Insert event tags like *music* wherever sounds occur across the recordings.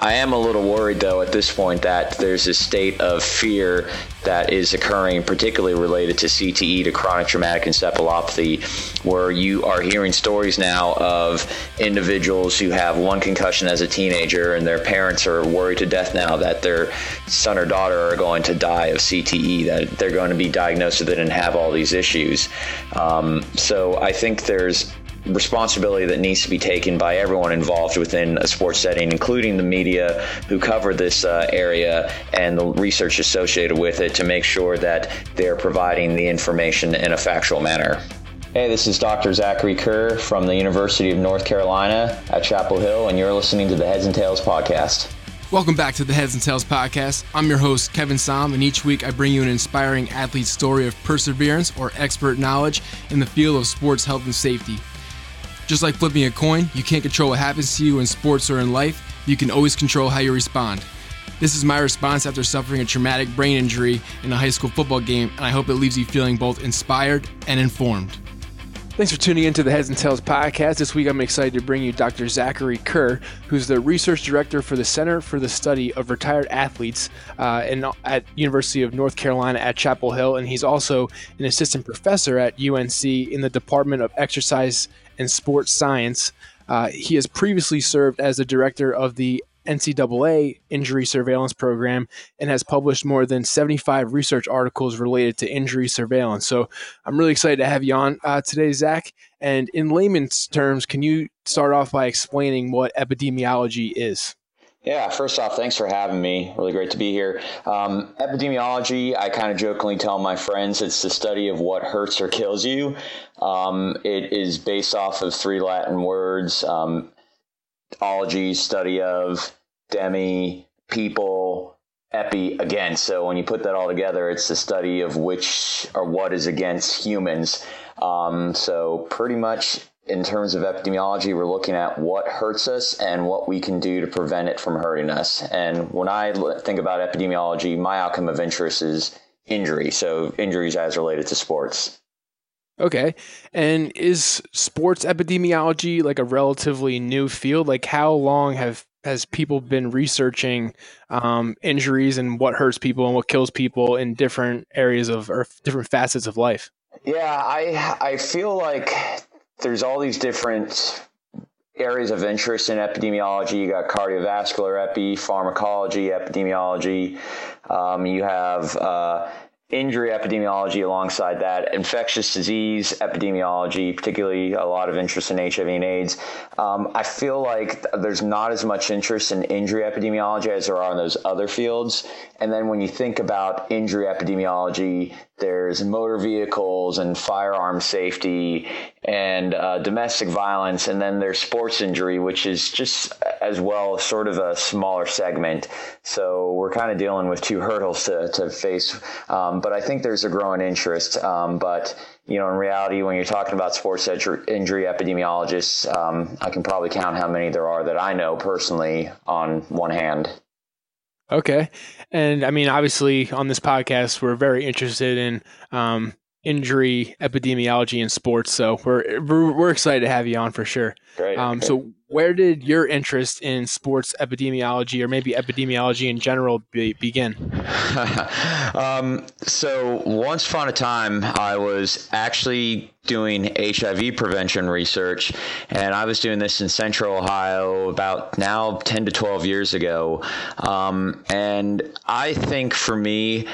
I am a little worried, though, at this point that there's a state of fear that is occurring, particularly related to CTE, to chronic traumatic encephalopathy, where you are hearing stories now of individuals who have one concussion as a teenager and their parents are worried to death now that their son or daughter are going to die of CTE, that they're going to be diagnosed with it and have all these issues. Um, so I think there's responsibility that needs to be taken by everyone involved within a sports setting, including the media who cover this uh, area and the research associated with it, to make sure that they're providing the information in a factual manner. Hey, this is Dr. Zachary Kerr from the University of North Carolina at Chapel Hill, and you're listening to the Heads and Tails podcast. Welcome back to the Heads and Tails podcast. I'm your host, Kevin Som, and each week I bring you an inspiring athlete's story of perseverance or expert knowledge in the field of sports health and safety. Just like flipping a coin, you can't control what happens to you in sports or in life, you can always control how you respond. This is my response after suffering a traumatic brain injury in a high school football game, and I hope it leaves you feeling both inspired and informed. Thanks for tuning into the Heads and Tails podcast. This week I'm excited to bring you Dr. Zachary Kerr, who's the research director for the Center for the Study of Retired Athletes uh, in, at University of North Carolina at Chapel Hill, and he's also an assistant professor at UNC in the Department of Exercise and sports science. Uh, he has previously served as the director of the NCAA injury surveillance program and has published more than 75 research articles related to injury surveillance. So I'm really excited to have you on uh, today, Zach. And in layman's terms, can you start off by explaining what epidemiology is? Yeah, first off, thanks for having me. Really great to be here. Um, epidemiology, I kind of jokingly tell my friends it's the study of what hurts or kills you. Um, it is based off of three Latin words um, ology, study of, demi, people, epi, against. So when you put that all together, it's the study of which or what is against humans. Um, so pretty much in terms of epidemiology, we're looking at what hurts us and what we can do to prevent it from hurting us. And when I think about epidemiology, my outcome of interest is injury. So injuries as related to sports. Okay. And is sports epidemiology like a relatively new field? Like how long have has people been researching um, injuries and what hurts people and what kills people in different areas of or different facets of life? Yeah, I I feel like there's all these different areas of interest in epidemiology. You got cardiovascular epi, pharmacology, epidemiology. Um, you have uh, injury epidemiology alongside that, infectious disease epidemiology, particularly a lot of interest in HIV and AIDS. Um, I feel like there's not as much interest in injury epidemiology as there are in those other fields. And then when you think about injury epidemiology, there's motor vehicles and firearm safety and uh, domestic violence, and then there's sports injury, which is just as well sort of a smaller segment. So we're kind of dealing with two hurdles to, to face. Um, but I think there's a growing interest. Um, but you know, in reality, when you're talking about sports injury epidemiologists, um, I can probably count how many there are that I know personally on one hand. Okay. And I mean, obviously, on this podcast, we're very interested in um, injury epidemiology in sports. So we're, we're, we're excited to have you on for sure. Great. Um, So, where did your interest in sports epidemiology, or maybe epidemiology in general, be, begin? *laughs* um, so, once upon a time, I was actually doing HIV prevention research, and I was doing this in Central Ohio about now 10 to 12 years ago. Um, and I think for me,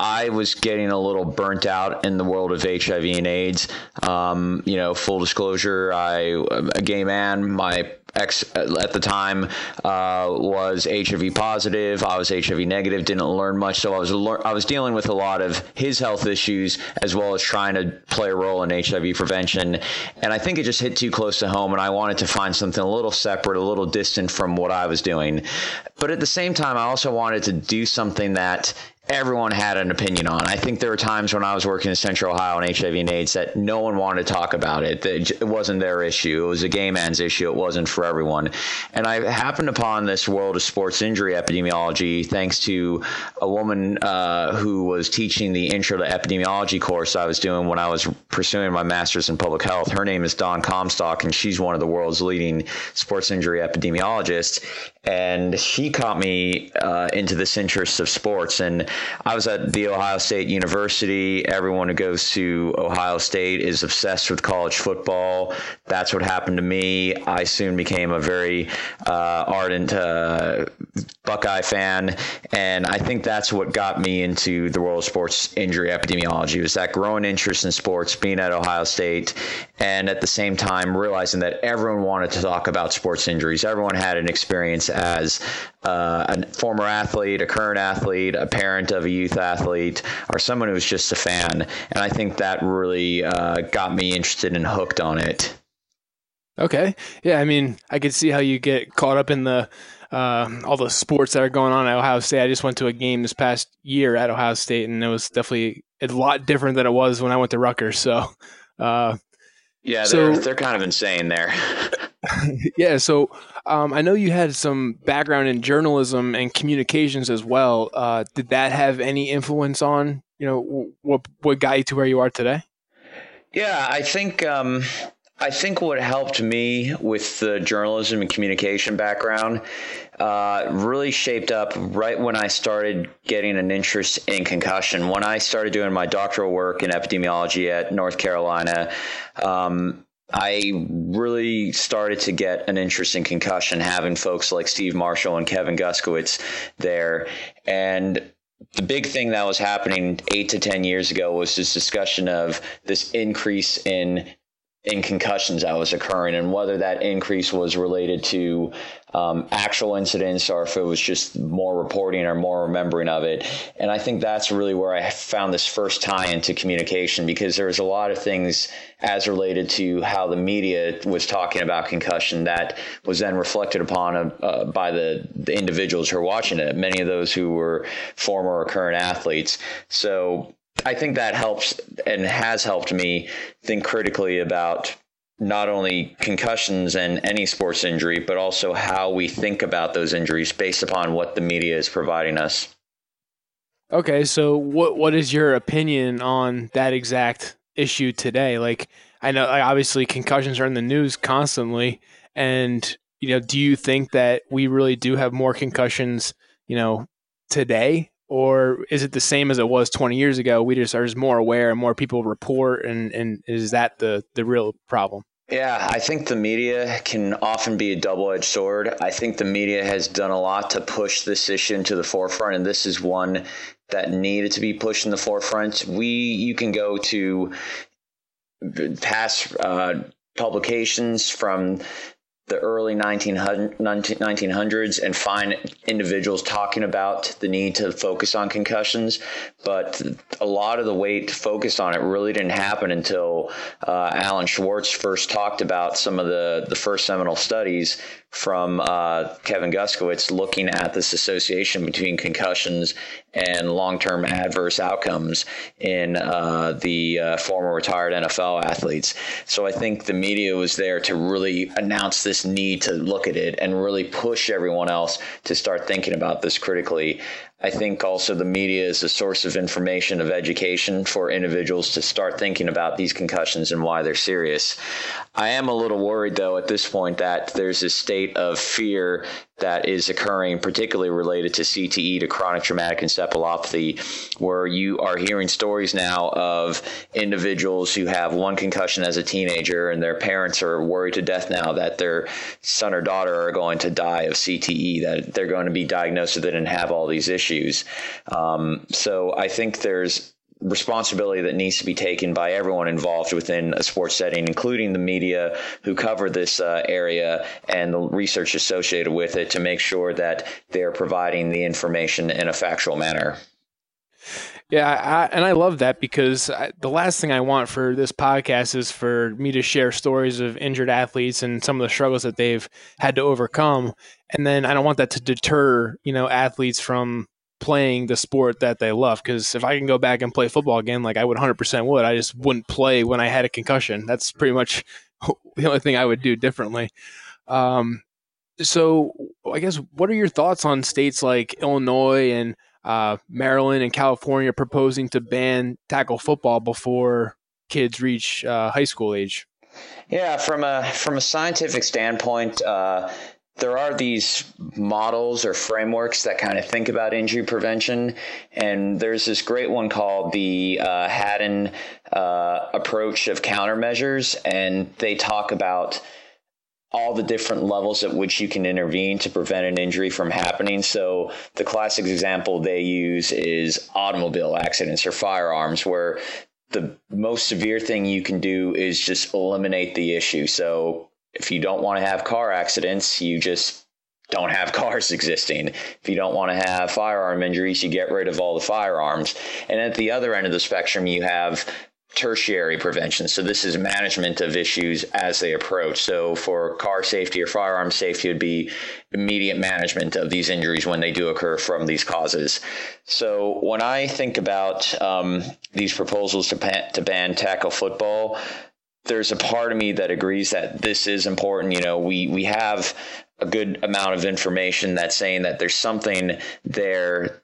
I was getting a little burnt out in the world of HIV and AIDS. Um, you know, full disclosure, I a gay man. My ex at the time uh, was HIV positive. I was HIV negative. Didn't learn much, so I was I was dealing with a lot of his health issues as well as trying to play a role in HIV prevention. And I think it just hit too close to home, and I wanted to find something a little separate, a little distant from what I was doing. But at the same time, I also wanted to do something that everyone had an opinion on. I think there were times when I was working in Central Ohio on HIV and AIDS that no one wanted to talk about it. It wasn't their issue. It was a gay man's issue. It wasn't for everyone. And I happened upon this world of sports injury epidemiology thanks to a woman uh, who was teaching the intro to epidemiology course I was doing when I was pursuing my master's in public health. Her name is Dawn Comstock, and she's one of the world's leading sports injury epidemiologists. And she caught me uh, into this interest of sports. And I was at the Ohio State University. Everyone who goes to Ohio State is obsessed with college football. That's what happened to me. I soon became a very uh, ardent uh, Buckeye fan, and I think that's what got me into the world of sports injury epidemiology. Was that growing interest in sports, being at Ohio State, and at the same time realizing that everyone wanted to talk about sports injuries. Everyone had an experience as uh, a former athlete, a current athlete, a parent of a youth athlete, or someone who was just a fan. And I think that really uh, got me interested and hooked on it. Okay. Yeah. I mean, I could see how you get caught up in the uh, all the sports that are going on at Ohio State. I just went to a game this past year at Ohio State, and it was definitely a lot different than it was when I went to Rutgers. So, uh, yeah, they're, so, they're kind of insane there. *laughs* *laughs* yeah. So um, I know you had some background in journalism and communications as well. Uh, did that have any influence on you know what what got you to where you are today? Yeah, I think um, I think what helped me with the journalism and communication background uh, really shaped up right when I started getting an interest in concussion. When I started doing my doctoral work in epidemiology at North Carolina, um, I really started to get an interest in concussion, having folks like Steve Marshall and Kevin Guskiewicz there. And the big thing that was happening eight to 10 years ago was this discussion of this increase in in concussions that was occurring and whether that increase was related to um, actual incidents or if it was just more reporting or more remembering of it. And I think that's really where I found this first tie into communication because there was a lot of things as related to how the media was talking about concussion that was then reflected upon uh, by the, the individuals who are watching it, many of those who were former or current athletes. So I think that helps and has helped me think critically about not only concussions and any sports injury, but also how we think about those injuries based upon what the media is providing us. Okay, so what what is your opinion on that exact issue today? Like, I know obviously concussions are in the news constantly, and you know, do you think that we really do have more concussions, you know, today or is it the same as it was 20 years ago? We just are just more aware and more people report, and, and is that the, the real problem? Yeah, I think the media can often be a double edged sword. I think the media has done a lot to push this issue into the forefront, and this is one that needed to be pushed in the forefront. We, you can go to past uh, publications from the early 1900s and find individuals talking about the need to focus on concussions. But a lot of the weight focused on it really didn't happen until uh, Alan Schwarz first talked about some of the, the first seminal studies from uh, Kevin Guskiewicz looking at this association between concussions and long-term adverse outcomes in uh, the uh, former retired NFL athletes. So I think the media was there to really announce this need to look at it and really push everyone else to start thinking about this critically. I think also the media is a source of information, of education for individuals to start thinking about these concussions and why they're serious. I am a little worried, though, at this point that there's a state of fear that is occurring, particularly related to CTE, to chronic traumatic encephalopathy, where you are hearing stories now of individuals who have one concussion as a teenager and their parents are worried to death now that their son or daughter are going to die of CTE, that they're going to be diagnosed with it and have all these issues. Um, so I think there's responsibility that needs to be taken by everyone involved within a sports setting, including the media who cover this uh, area and the research associated with it to make sure that they're providing the information in a factual manner. Yeah, I, and I love that because I, the last thing I want for this podcast is for me to share stories of injured athletes and some of the struggles that they've had to overcome, and then I don't want that to deter you know athletes from playing the sport that they love. Because if I can go back and play football again, like I would 100% would, I just wouldn't play when I had a concussion. That's pretty much *laughs* the only thing I would do differently. Um, so I guess what are your thoughts on states like Illinois and uh, Maryland and California proposing to ban tackle football before kids reach uh, high school age? Yeah, from a from a scientific standpoint, uh, there are these models or frameworks that kind of think about injury prevention. And there's this great one called the uh, Haddon uh, approach of countermeasures. And they talk about all the different levels at which you can intervene to prevent an injury from happening. So the classic example they use is automobile accidents or firearms, where the most severe thing you can do is just eliminate the issue. So if you don't want to have car accidents, you just don't have *laughs* cars existing. If you don't want to have firearm injuries, you get rid of all the firearms. And at the other end of the spectrum, you have tertiary prevention. So this is management of issues as they approach. So for car safety or firearm safety would be immediate management of these injuries when they do occur from these causes. So when I think about um, these proposals to, ban, to ban tackle football, there's a part of me that agrees that this is important. You know, we we have a good amount of information that's saying that there's something there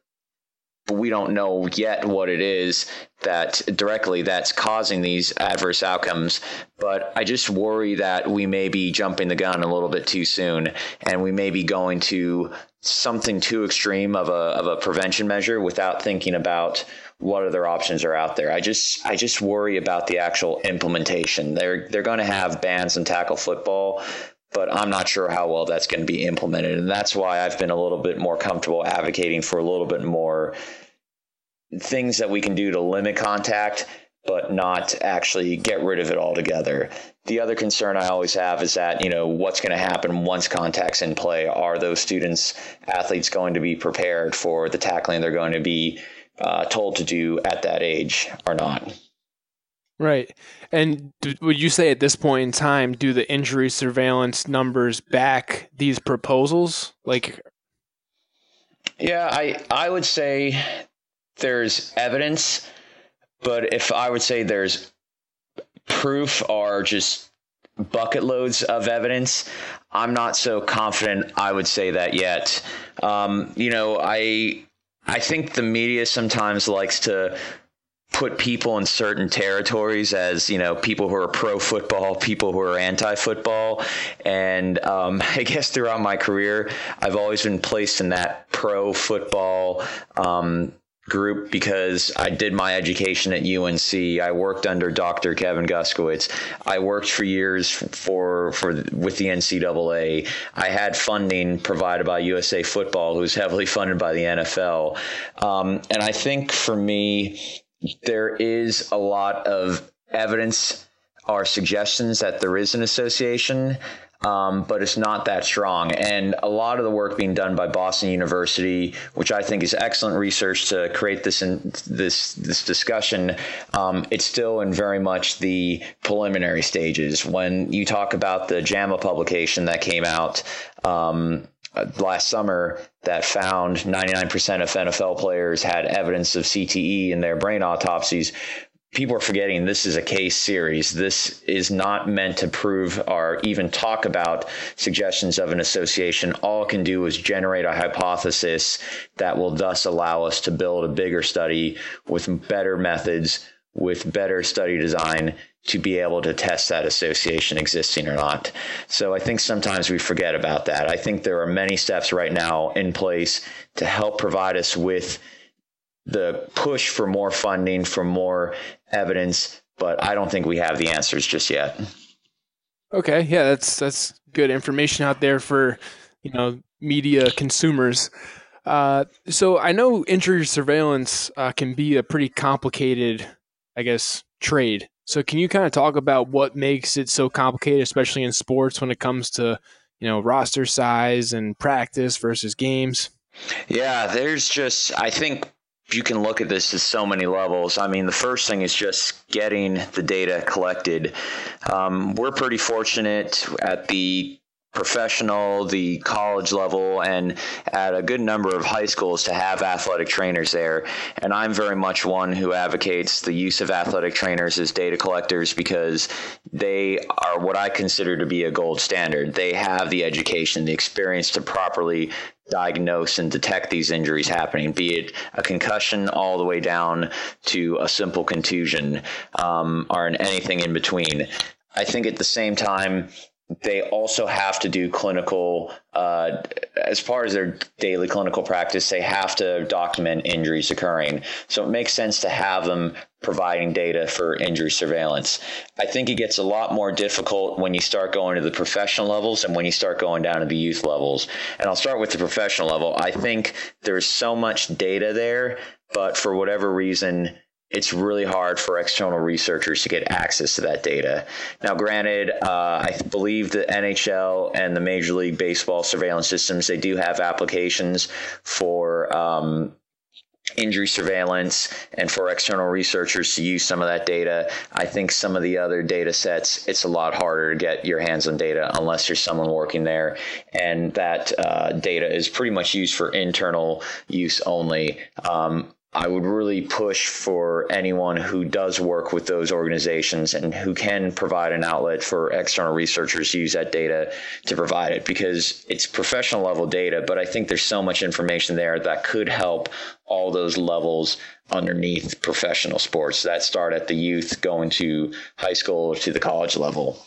but we don't know yet what it is that directly that's causing these adverse outcomes. But I just worry that we may be jumping the gun a little bit too soon, and we may be going to something too extreme of a of a prevention measure without thinking about what other options are out there. I just I just worry about the actual implementation. They're they're going to have bans and tackle football, but I'm not sure how well that's going to be implemented, and that's why I've been a little bit more comfortable advocating for a little bit more things that we can do to limit contact but not actually get rid of it altogether. The other concern I always have is that, you know, what's going to happen once contact's in play? Are those students, athletes going to be prepared for the tackling they're going to be uh, told to do at that age or not. Right. And would you say at this point in time, do the injury surveillance numbers back these proposals? Like, yeah, I I would say there's evidence, but if I would say there's proof or just bucket loads of evidence, I'm not so confident I would say that yet. Um, you know, I I think the media sometimes likes to put people in certain territories as you know people who are pro football people who are anti football. And um, *laughs* i guess throughout my career i've always been placed in that pro football um, group because I did my education at UNC. I worked under Dr. Kevin Guskiewicz. I worked for years for for with the NCAA. I had funding provided by USA Football, who's heavily funded by the NFL. Um, and I think for me, there is a lot of evidence or suggestions that there is an association um, but it's not that strong. And a lot of the work being done by Boston University, which I think is excellent research to create this in, this this discussion, um, it's still in very much the preliminary stages. When you talk about the JAMA publication that came out. Um, last summer that found 99% of NFL players had evidence of CTE in their brain autopsies people are forgetting this is a case series. This is not meant to prove or even talk about suggestions of an association. All it can do is generate a hypothesis that will thus allow us to build a bigger study with better methods, with better study design to be able to test that association existing or not. So I think sometimes we forget about that. I think there are many steps right now in place to help provide us with the push for more funding, for more evidence, but I don't think we have the answers just yet. Okay, yeah, that's that's good information out there for you know media consumers. Uh, so I know injury surveillance uh, can be a pretty complicated, I guess, trade. So can you kind of talk about what makes it so complicated, especially in sports, when it comes to you know roster size and practice versus games? Yeah, there's just I think you can look at this at so many levels. I mean, the first thing is just getting the data collected. Um, we're pretty fortunate at the professional, the college level, and at a good number of high schools to have athletic trainers there. And I'm very much one who advocates the use of athletic trainers as data collectors because they are what I consider to be a gold standard. They have the education, the experience to properly diagnose and detect these injuries happening, be it a concussion all the way down to a simple contusion um, or anything in between. I think at the same time, they also have to do clinical, uh, as far as their daily clinical practice, they have to document injuries occurring. So it makes sense to have them providing data for injury surveillance. I think it gets a lot more difficult when you start going to the professional levels and when you start going down to the youth levels. And I'll start with the professional level. I think there's so much data there, but for whatever reason, it's really hard for external researchers to get access to that data. Now, granted, uh, I believe the NHL and the Major League Baseball surveillance systems they do have applications for um, injury surveillance and for external researchers to use some of that data. I think some of the other data sets, it's a lot harder to get your hands on data unless there's someone working there. And that uh, data is pretty much used for internal use only. Um, I would really push for anyone who does work with those organizations and who can provide an outlet for external researchers to use that data to provide it because it's professional level data, but I think there's so much information there that could help all those levels underneath professional sports that start at the youth going to high school to the college level.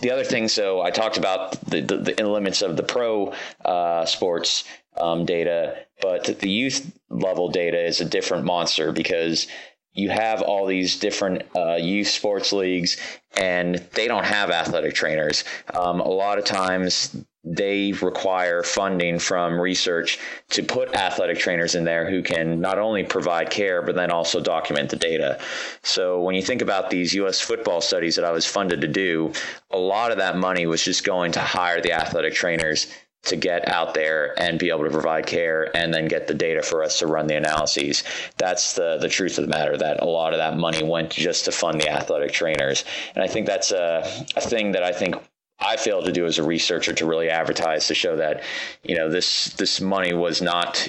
The other thing, so I talked about the, the, the limits of the pro uh, sports um, data, but the youth level data is a different monster because you have all these different uh, youth sports leagues and they don't have athletic trainers. Um, a lot of times they require funding from research to put athletic trainers in there who can not only provide care, but then also document the data. So when you think about these U.S. football studies that I was funded to do, a lot of that money was just going to hire the athletic trainers to get out there and be able to provide care and then get the data for us to run the analyses. That's the the truth of the matter that a lot of that money went just to fund the athletic trainers. And I think that's a, a thing that I think I failed to do as a researcher to really advertise to show that, you know, this this money was not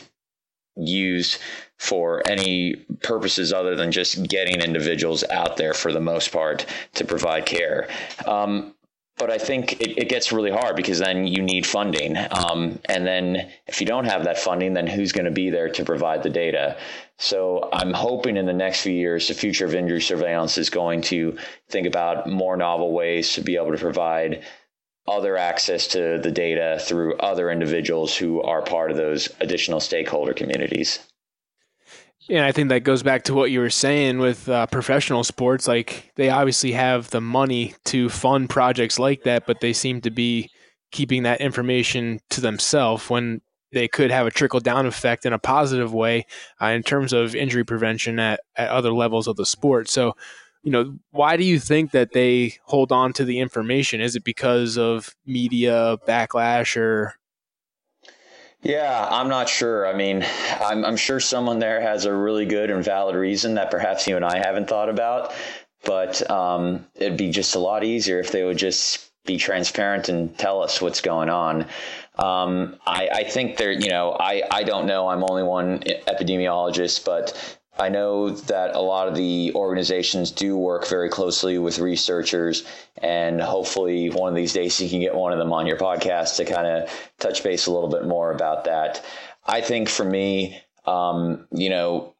used for any purposes other than just getting individuals out there for the most part to provide care. Um, but I think it, it, gets really hard because then you need funding. Um, and then if you don't have that funding, then who's going to be there to provide the data? So I'm hoping in the next few years, the future of injury surveillance is going to think about more novel ways to be able to provide other access to the data through other individuals who are part of those additional stakeholder communities. Yeah, I think that goes back to what you were saying with uh, professional sports. Like they obviously have the money to fund projects like that, but they seem to be keeping that information to themselves when they could have a trickle down effect in a positive way uh, in terms of injury prevention at, at other levels of the sport. So, you know, why do you think that they hold on to the information? Is it because of media backlash or yeah, I'm not sure. I mean, I'm, I'm sure someone there has a really good and valid reason that perhaps you and I haven't thought about. But um, it'd be just a lot easier if they would just be transparent and tell us what's going on. Um, I, I, think there, you know, I, I don't know. I'm only one epidemiologist, but I know that a lot of the organizations do work very closely with researchers, and hopefully, one of these days, you can get one of them on your podcast to kind of touch base a little bit more about that. I think for me, um, you know,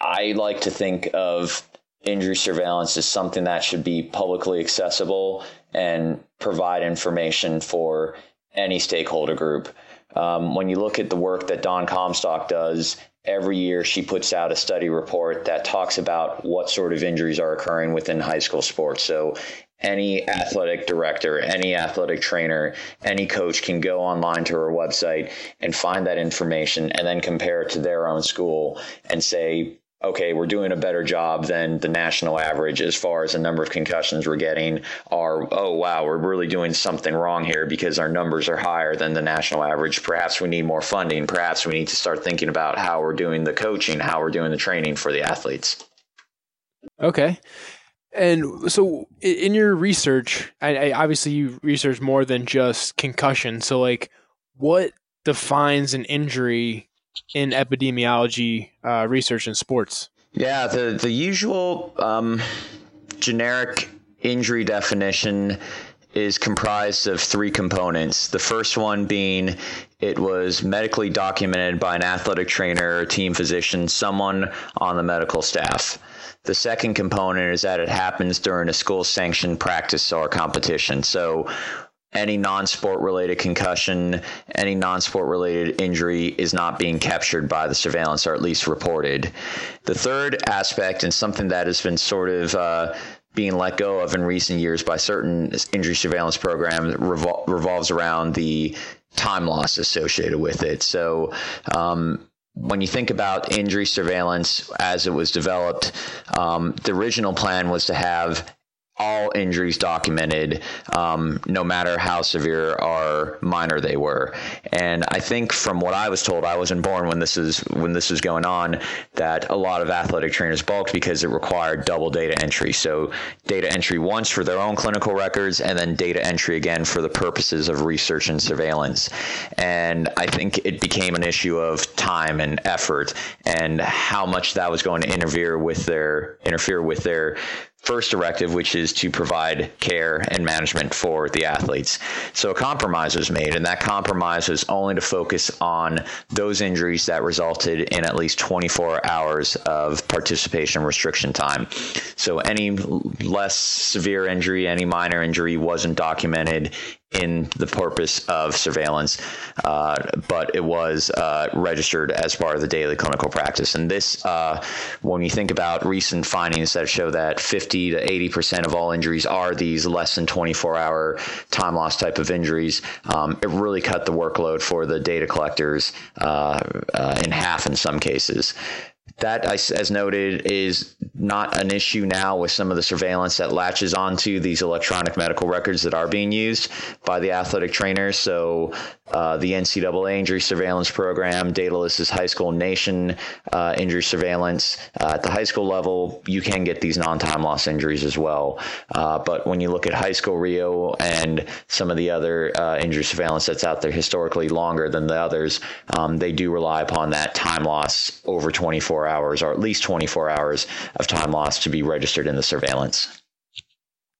I like to think of injury surveillance as something that should be publicly accessible and provide information for any stakeholder group. Um, when you look at the work that Dawn Comstock does every year she puts out a study report that talks about what sort of injuries are occurring within high school sports. So any athletic director, any athletic trainer, any coach can go online to her website and find that information and then compare it to their own school and say, okay, we're doing a better job than the national average as far as the number of concussions we're getting, are, oh, wow, we're really doing something wrong here because our numbers are higher than the national average. Perhaps we need more funding. Perhaps we need to start thinking about how we're doing the coaching, how we're doing the training for the athletes. Okay. And so, in your research, I, I obviously you research more than just concussion. So, like, what defines an injury in epidemiology uh, research in sports? Yeah, the the usual um, generic injury definition is comprised of three components. The first one being it was medically documented by an athletic trainer or team physician, someone on the medical staff. The second component is that it happens during a school sanctioned practice or competition. So any non-sport related concussion, any non-sport related injury is not being captured by the surveillance, or at least reported. The third aspect, and something that has been sort of uh, being let go of in recent years by certain injury surveillance programs, revol- revolves around the time loss associated with it. So. Um, when you think about injury surveillance as it was developed, um, the original plan was to have all injuries documented, um, no matter how severe or minor they were. And I think from what I was told, I wasn't born when this is when this was going on, that a lot of athletic trainers balked because it required double data entry. So data entry once for their own clinical records, and then data entry again for the purposes of research and surveillance. And I think it became an issue of time and effort, and how much that was going to interfere with their interfere with their first directive, which is to provide care and management for the athletes. So a compromise was made, and that compromise was only to focus on those injuries that resulted in at least 24 hours of participation restriction time. So any less severe injury, any minor injury wasn't documented in the purpose of surveillance, uh, but it was uh, registered as part of the daily clinical practice. And this, uh, when you think about recent findings that show that 50 to 80 percent of all injuries are these less than 24 hour time loss type of injuries, um, it really cut the workload for the data collectors uh, uh, in half in some cases that, as noted, is not an issue now with some of the surveillance that latches onto these electronic medical records that are being used by the athletic trainers. So, uh, the NCAA injury surveillance program, Datalys's high school nation uh, injury surveillance. Uh, at the high school level, you can get these non time loss injuries as well. Uh, but when you look at high school RIO and some of the other uh, injury surveillance that's out there historically longer than the others, um, they do rely upon that time loss over 24 hours or at least 24 hours of time loss to be registered in the surveillance.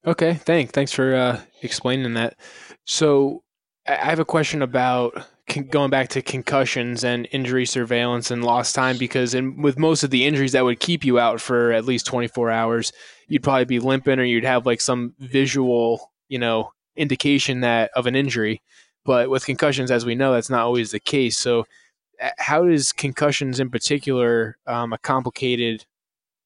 Okay, thanks. Thanks for uh, explaining that. So, I have a question about going back to concussions and injury surveillance and lost time because in, with most of the injuries that would keep you out for at least 24 hours, you'd probably be limping or you'd have like some visual, you know, indication that of an injury. But with concussions, as we know, that's not always the case. So, how is concussions in particular um, a complicated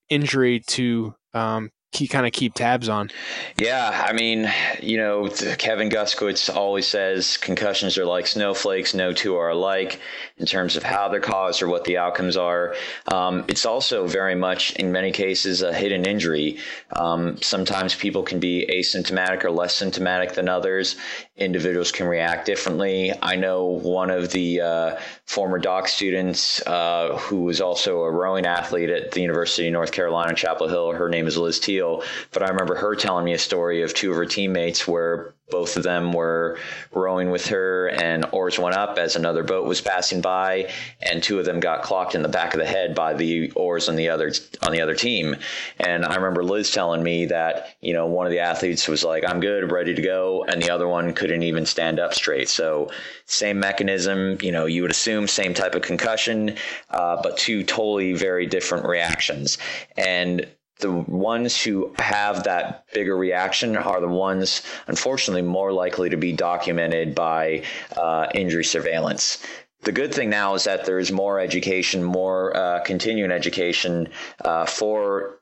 injury to um, keep, kind of keep tabs on? Yeah, I mean, you know, Kevin Guskiewicz always says concussions are like snowflakes. No two are alike in terms of how they're caused or what the outcomes are. Um, it's also very much, in many cases, a hidden injury. Um, sometimes people can be asymptomatic or less symptomatic than others. Individuals can react differently. I know one of the uh, former doc students uh, who was also a rowing athlete at the University of North Carolina, Chapel Hill. Her name is Liz Teel. But I remember her telling me a story of two of her teammates where both of them were rowing with her and oars went up as another boat was passing by and two of them got clocked in the back of the head by the oars on the other on the other team. And i remember liz telling me that you know one of the athletes was like i'm good ready to go and the other one couldn't even stand up straight. So same mechanism you know you would assume same type of concussion uh, but two totally very different reactions. And the ones who have that bigger reaction are the ones, unfortunately, more likely to be documented by uh, injury surveillance. The good thing now is that there's more education, more uh, continuing education uh, for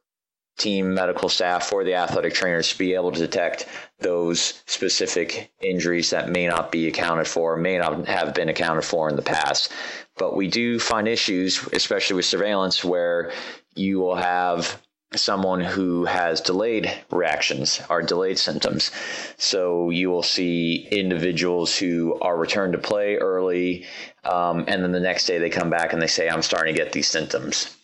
team medical staff, for the athletic trainers to be able to detect those specific injuries that may not be accounted for, may not have been accounted for in the past. But we do find issues, especially with surveillance, where you will have someone who has delayed reactions or delayed symptoms. So you will see individuals who are returned to play early, um, and then the next day they come back and they say, I'm starting to get these symptoms.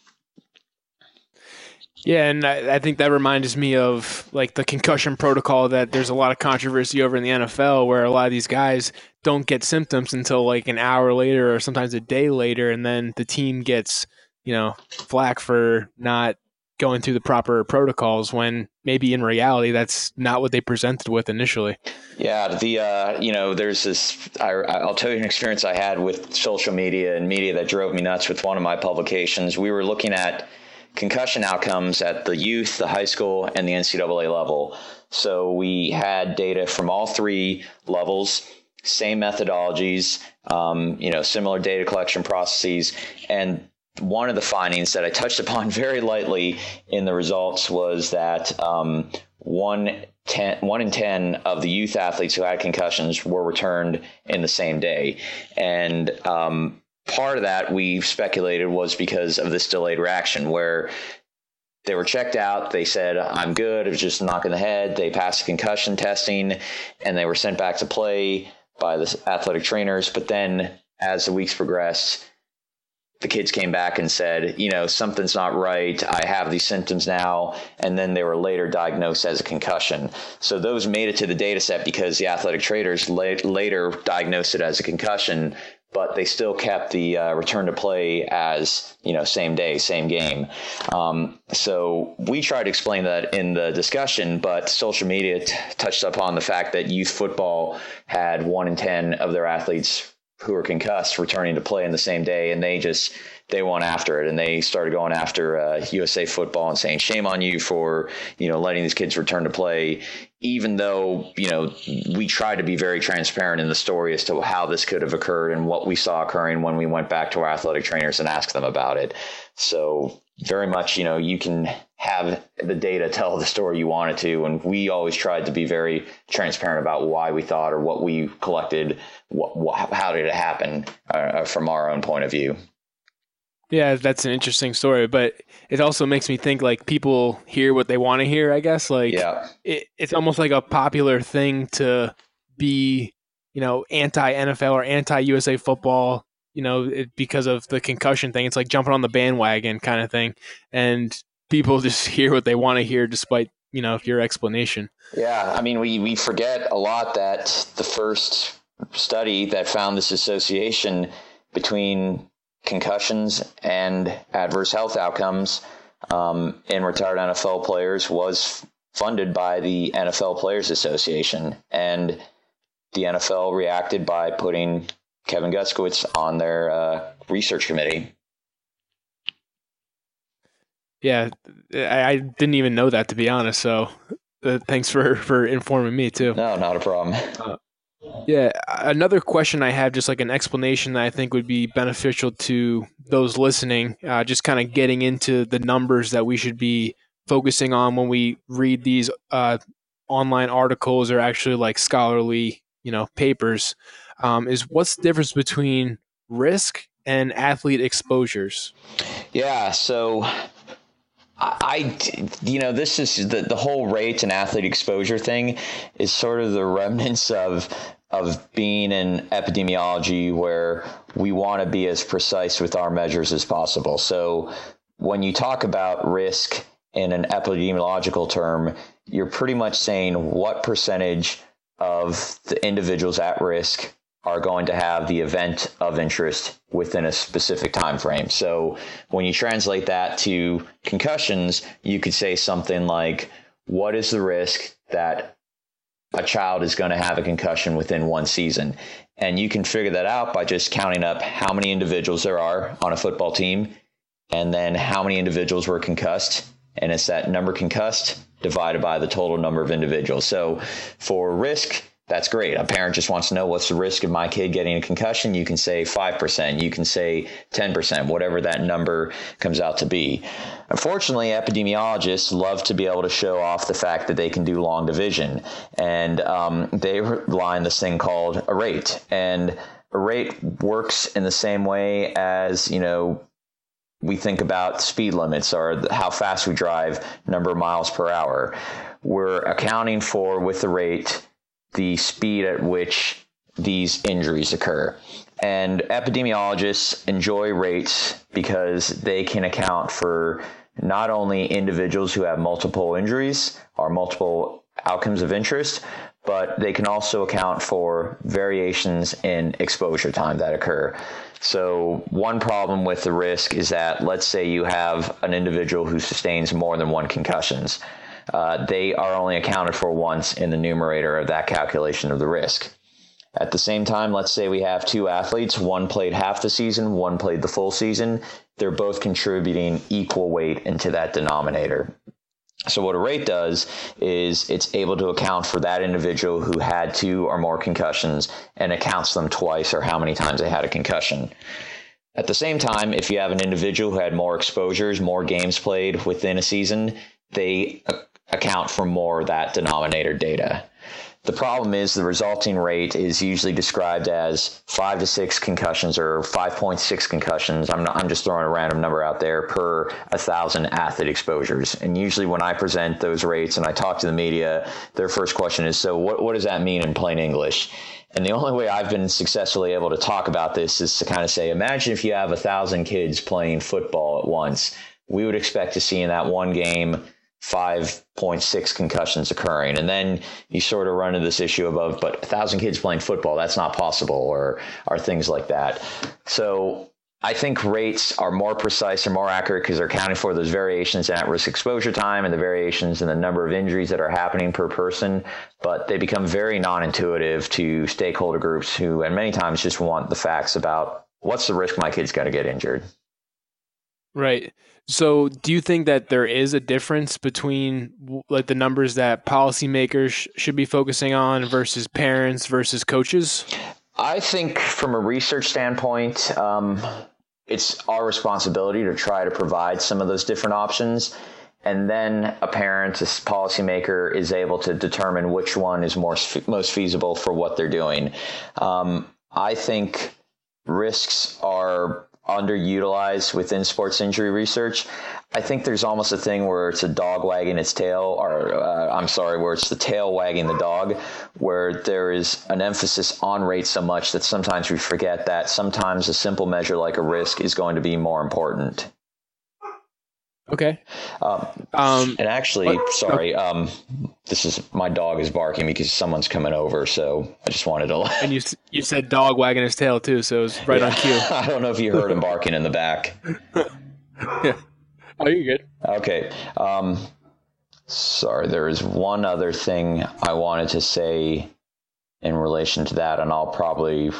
Yeah, and I, I, think that reminds me of like the concussion protocol that there's a lot of controversy over in the NFL where a lot of these guys don't get symptoms until like an hour later or sometimes a day later, and then the team gets, you know, flack for not going through the proper protocols when maybe in reality that's not what they presented with initially. Yeah, the uh, you know there's this. I, will tell you an experience I had with social media and media that drove me nuts with one of my publications. We were looking at concussion outcomes at the youth, the high school, and the NCAA level. So we had data from all three levels, same methodologies, um, you know, similar data collection processes, and one of the findings that I touched upon *laughs* very lightly in the results was that um, one, ten, one in 10 of the youth athletes who had concussions were returned in the same day. And um, part of that we speculated was because of this delayed reaction where they were checked out. They said, I'm good. It was just a knock in the head. They passed concussion testing and they were sent back to play by the athletic trainers. But then as the weeks progressed, the kids came back and said, you know, something's not right. I have these symptoms now. And then they were later diagnosed as a concussion. So those made it to the data set because the athletic traders la- later diagnosed it as a concussion, but they still kept the uh, return to play as, you know, same day, same game. Um, so we tried to explain that in the discussion, but social media t- touched upon the fact that youth football had one in 10 of their athletes who were concussed returning to play in the same day, and they just they went after it and they started going after uh, USA football and saying shame on you for you know letting these kids return to play, even though you know we tried to be very transparent in the story as to how this could have occurred and what we saw occurring when we went back to our athletic trainers and asked them about it. So very much, you know, you can have the data tell the story you want it to. And we always tried to be very transparent about why we thought or what we collected, what, what how did it happen uh, from our own point of view. Yeah, that's an interesting story, but it also makes me think like people hear what they want to hear, I guess. Like yeah. it, it's almost like a popular thing to be, you know, anti NFL or anti USA football you know, it, because of the concussion thing. It's like jumping on the bandwagon kind of thing, and people *laughs* just hear what they want to hear, despite you know your explanation. Yeah, I mean, we we forget a lot that the first study that found this association between concussions and adverse health outcomes um, in retired NFL players was funded by the NFL Players Association, and the NFL reacted by putting Kevin Guskiewicz on their uh, research committee. Yeah, I, I, didn't even know that to be honest. So, uh, thanks for for informing me too. No, not a problem. Uh, yeah, another question I have, just like an explanation that I think would be beneficial to those listening, uh, just kind of getting into the numbers that we should be focusing on when we read these uh, online articles or actually like scholarly, you know, papers um, is what's the difference between risk and athlete exposures? Yeah, so I, you know, this is the, the whole rate and athlete exposure thing is sort of the *laughs* remnants of of being in epidemiology where we want to be as precise with our measures as possible. So when you talk about risk in an epidemiological term, you're pretty much saying what percentage of the individuals at risk are going to have the event of interest within a specific time frame. So when you translate that to concussions, you could say something like, what is the risk that a child is going to have a concussion within one season? And you can figure that out by just counting up how many individuals there are on a football team and then how many individuals were concussed. And it's that number concussed divided by the total number of individuals. So for risk, that's great. A parent just wants to know what's the risk of my kid getting a concussion. You can say 5%, you can say 10%, whatever that number comes out to be. Unfortunately, epidemiologists love to be able to show off the fact that they can do long division. And um, they rely on this thing called a rate. And a rate works in the same way as, you know, we think about speed limits or how fast we drive, number of miles per hour. We're accounting for with the rate the speed at which these injuries occur. And epidemiologists enjoy rates because they can account for not only individuals who have multiple injuries or multiple outcomes of interest, but they can also account for variations in exposure time that occur. So, one problem with the risk is that, let's say you have an individual who sustains more than one concussions uh, they are only accounted for once in the numerator of that calculation of the risk. At the same time, let's say we have two athletes, one played half the season, one played the full season. They're both contributing equal weight into that denominator. So what a rate does is it's able to account for that individual who had two or more concussions and accounts them twice or how many times they had a concussion. At the same time, if you have an individual who had more exposures, more games played within a season, they account for more of that denominator data. The problem is the resulting rate is usually described as five to six concussions or 5.6 concussions. I'm, not, I'm just throwing a random number out there per a thousand athlete exposures. And usually when I present those rates and I talk to the media, their first question is, so what, what does that mean in plain English? And the only way I've been successfully able to talk about this is to kind of say, imagine if you have a thousand kids playing football at once. We would expect to see in that one game 5.6 concussions occurring. And then you sort of run into this issue above, but a thousand kids playing football, that's not possible, or are things like that. So I think rates are more precise and more accurate because they're accounting for those variations in at risk exposure time and the variations in the number of injuries that are happening per person. But they become very non intuitive to stakeholder groups who, and many times, just want the facts about what's the risk my kid's going to get injured. Right. So, do you think that there is a difference between like the numbers that policymakers sh- should be focusing on versus parents versus coaches? I think, from a research standpoint, um, it's our responsibility to try to provide some of those different options. And then a parent, a policymaker, is able to determine which one is more most feasible for what they're doing. Um, I think risks are underutilized within sports injury research. I think there's almost a thing where it's a dog wagging its tail, or uh, I'm sorry, where it's the tail wagging the dog, where there is an emphasis on rate so much that sometimes we forget that sometimes a simple measure like a risk is going to be more important. Okay. Um, um, and actually, what? sorry, um, this is my dog is barking because someone's coming over, so I just wanted to. and you you said dog wagging his tail too, so it was right yeah. on cue. *laughs* I don't know if you heard him barking in the back. *laughs* yeah. Oh, you're good. Okay. Um, sorry, there is one other thing I wanted to say in relation to that, and I'll probably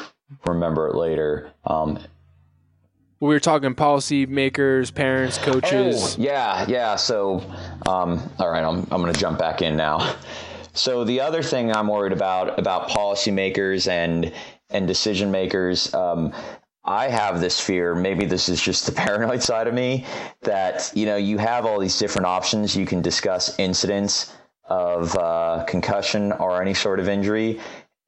remember it later. We were talking policy makers, parents, coaches. Oh, yeah, yeah. So, um, all right, I'm, I'm going to jump back in now. So the other thing I'm worried about about policymakers and and decision makers, um, I have this fear. Maybe this is just the *laughs* paranoid side of me that you know you have all these different options. You can discuss incidents of uh, concussion or any sort of injury,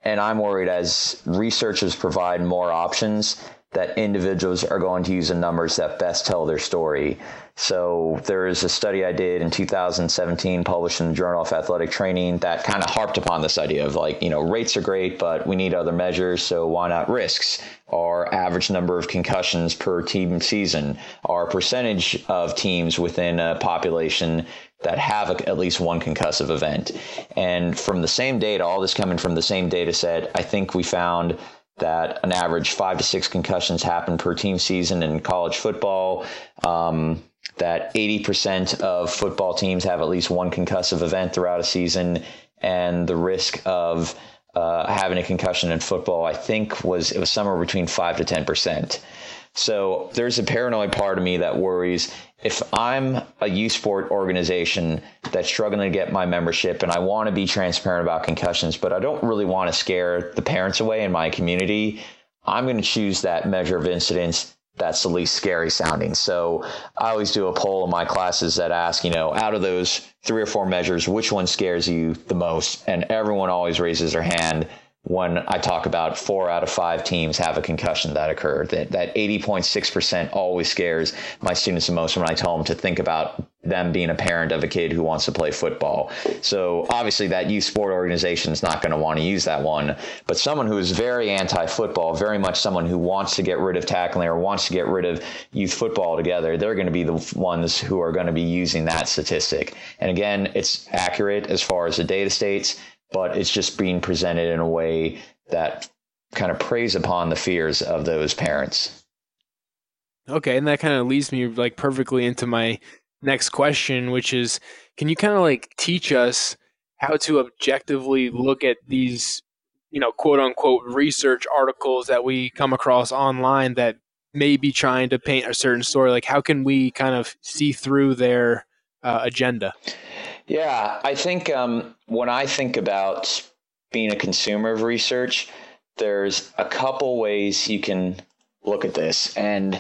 and I'm worried as researchers provide more options that individuals are going to use the numbers that best tell their story. So there is a study I did in 2017 published in the Journal of Athletic Training that kind of harped upon this idea of like, you know, rates are great, but we need other measures. So why not risks or average number of concussions per team season or percentage of teams within a population that have a, at least one concussive event. And from the same data, all this coming from the same data set, I think we found that an average five to six concussions happen per team season in college football. Um, that 80% of football teams have at least one concussive event throughout a season, and the risk of uh, having a concussion in football, I think, was it was somewhere between five to 10 percent. So there's a paranoid part of me that worries if I'm a youth sport organization that's struggling to get my membership and I want to be transparent about concussions, but I don't really want to scare the parents away in my community, I'm going to choose that measure of incidence that's the least scary sounding. So I always do a poll in my classes that ask, you know, out of those three or four measures, which one scares you the most? And everyone always raises their hand when I talk about four out of five teams have a concussion that occurred. That that 80.6% always scares my students the most when I tell them to think about them being a parent of a kid who wants to play football. So obviously that youth sport organization is not going to want to use that one, but someone who is very anti-football, very much someone who wants to get rid of tackling or wants to get rid of youth football together, they're going to be the ones who are going to be using that statistic. And again, it's accurate as far as the data states but it's just being presented in a way that kind of preys upon the fears of those parents. Okay, and that kind of leads me like perfectly into my next question, which is can you kind of like teach us how to objectively look at these you know, quote unquote research articles that we come across online that may be trying to paint a certain story? Like, how can we kind of see through their uh, agenda? Yeah, I think um, when I think about being a consumer of research, there's a couple ways you can look at this. And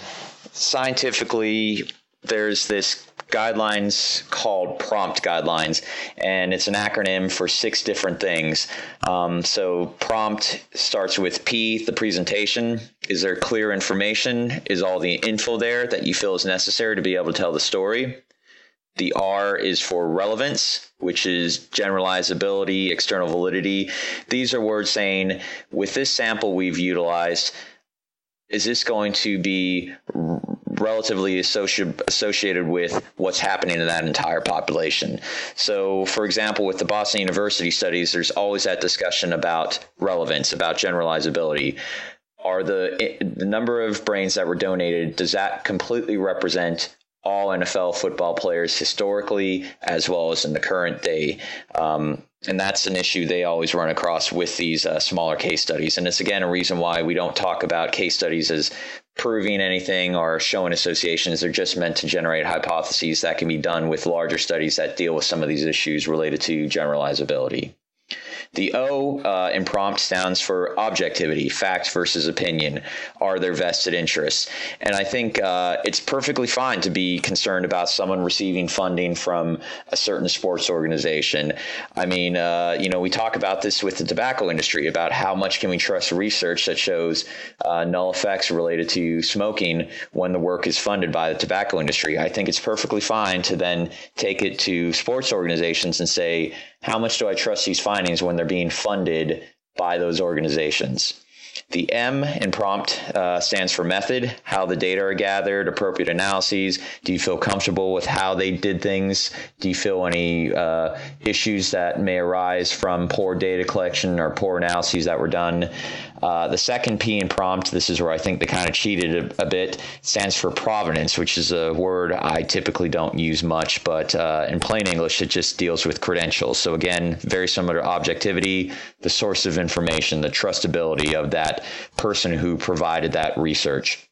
scientifically, there's this guidelines called prompt guidelines and it's an acronym for six different things. Um, so prompt starts with p the presentation. Is there clear information? Is all the info there that you feel is necessary to be able to tell the story the R is for relevance, which is generalizability, external validity. These are words saying, with this sample we've utilized, is this going to be relatively associ- associated with what's happening in that entire population. So, for example, with the Boston University studies, there's always that discussion about relevance, about generalizability. Are the the number of brains that were donated does that completely represent all NFL football players historically as well as in the current day. Um, and that's an issue they always run across with these uh, smaller case studies. And it's again a reason why we don't talk about case studies as proving anything or showing associations. They're just meant to generate hypotheses that can be done with larger studies that deal with some of these issues related to generalizability. The O uh, in prompt stands for objectivity, fact versus opinion. Are there vested interests? And I think uh, it's perfectly fine to be concerned about someone receiving funding from a certain sports organization. I mean, uh, you know, we talk about this with the tobacco industry about how much can we trust research that shows uh, null effects related to smoking when the work is funded by the tobacco industry. I think it's perfectly fine to then take it to sports organizations and say, how much do I trust these findings when they're being funded by those organizations? The M in prompt uh, stands for method, how the data are gathered, appropriate analyses. Do you feel comfortable with how they did things? Do you feel any uh, issues that may arise from poor data collection or poor analyses that were done? Uh, the second P in prompt, this is where I think they kind of cheated a, a, bit, stands for provenance, which is a word I typically don't use much, but uh, in plain English, it just deals with credentials. So again, very similar to objectivity, the source of information, the trustability of that person who provided that research.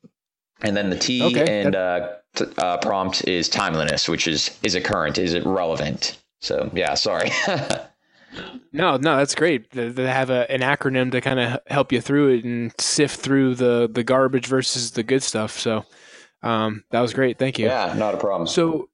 And then the T okay. and uh, t- uh, prompt is timeliness, which is is it current? Is it relevant? So yeah, sorry. *laughs* No, no, that's great. They have a, an acronym to kind of help you through it and sift through the the garbage versus the good stuff. So um, that was great. Thank you. Yeah, not a problem. So,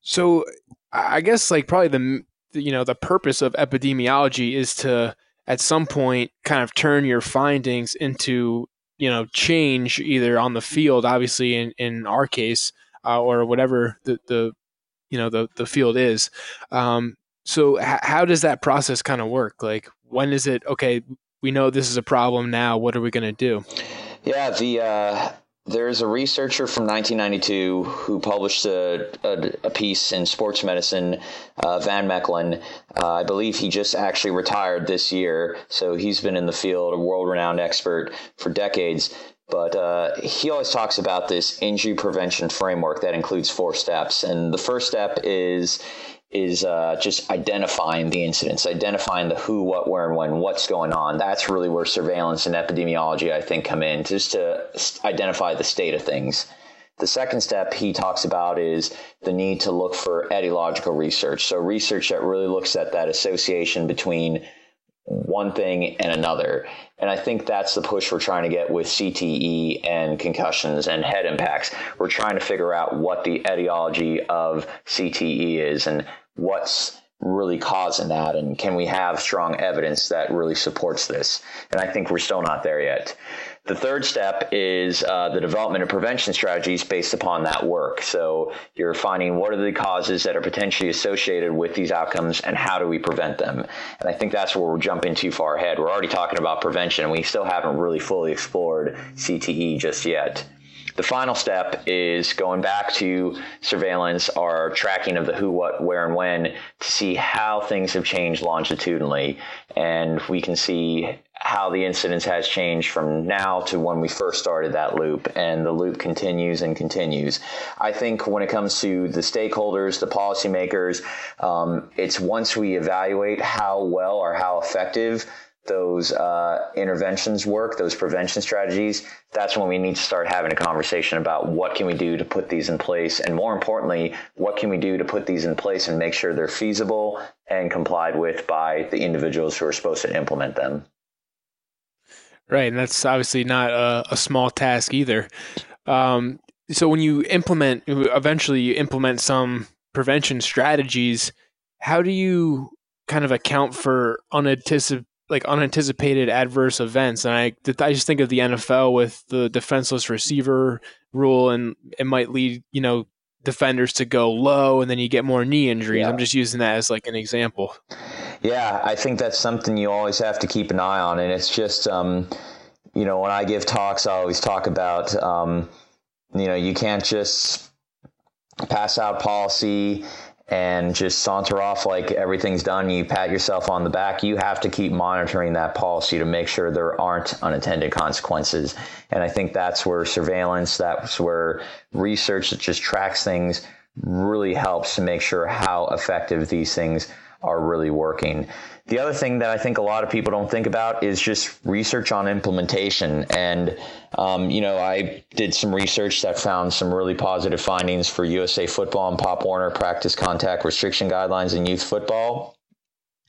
so I guess like probably the you know the purpose of epidemiology is to at some point kind of turn your findings into you know change either on the field, obviously in in our case, uh, or whatever the the you know the the field is. Um, so h- how does that process kind of work? Like when is it okay? We know this is a problem now. What are we going to do? Yeah, the uh, there's a researcher from 1992 who published a, a, a piece in Sports Medicine, uh, Van Mechelen. Uh, I believe he just actually retired this year, so he's been in the field, a world-renowned expert for decades. But uh, he always talks about this injury prevention framework that includes four steps, and the first step is is uh, just identifying the incidents, identifying the who, what, where, and when, what's going on. That's really where surveillance and epidemiology, I think, come in, just to identify the state of things. The second step he talks about is the need to look for etiological research. So, research that really looks at that association between one thing and another. And I think that's the push we're trying to get with CTE and concussions and head impacts. We're trying to figure out what the etiology of CTE is and what's really causing that and can we have strong evidence that really supports this? And i think we're still not there yet. The third step is uh, the development of prevention strategies based upon that work. So you're finding what are the causes that are potentially associated with these outcomes and how do we prevent them? And i think that's where we're jumping too far ahead. We're already talking about prevention and we still haven't really fully explored cte just yet the final step is going back to surveillance or tracking of the who, what, where, and when to see how things have changed longitudinally. And we can see how the incidence has changed from now to when we first started that loop. And the loop continues and continues. I think when it comes to the stakeholders, the policymakers, um, it's once we evaluate how well or how effective those uh, interventions work, those prevention strategies, that's when we need to start having a conversation about what can we do to put these in place, and more importantly, what can we do to put these in place and make sure they're feasible and complied with by the individuals who are supposed to implement them. Right, and that's obviously not a, a small task either. Um, so when you implement, eventually you implement some prevention strategies. How do you kind of account for unanticipated like unanticipated adverse events. And I, I just think of the NFL with the defenseless receiver rule, and it might lead, you know, defenders to go low, and then you get more knee injuries. Yeah. I'm just using that as like an example. Yeah, I think that's something you always have to keep an eye on, and it's just, um, you know, when I give talks, I always talk about, um, you know, you can't just pass out policy and just saunter off like everything's done. You pat yourself on the back. You have to keep monitoring that policy to make sure there aren't unintended consequences. And I think that's where surveillance, that's where research that just tracks things really helps to make sure how effective these things are really working. The other thing that I think a lot of people don't think about is just research on implementation. And, um, you know, I did some research that found some really positive findings for USA football and Pop Warner practice contact restriction guidelines in youth football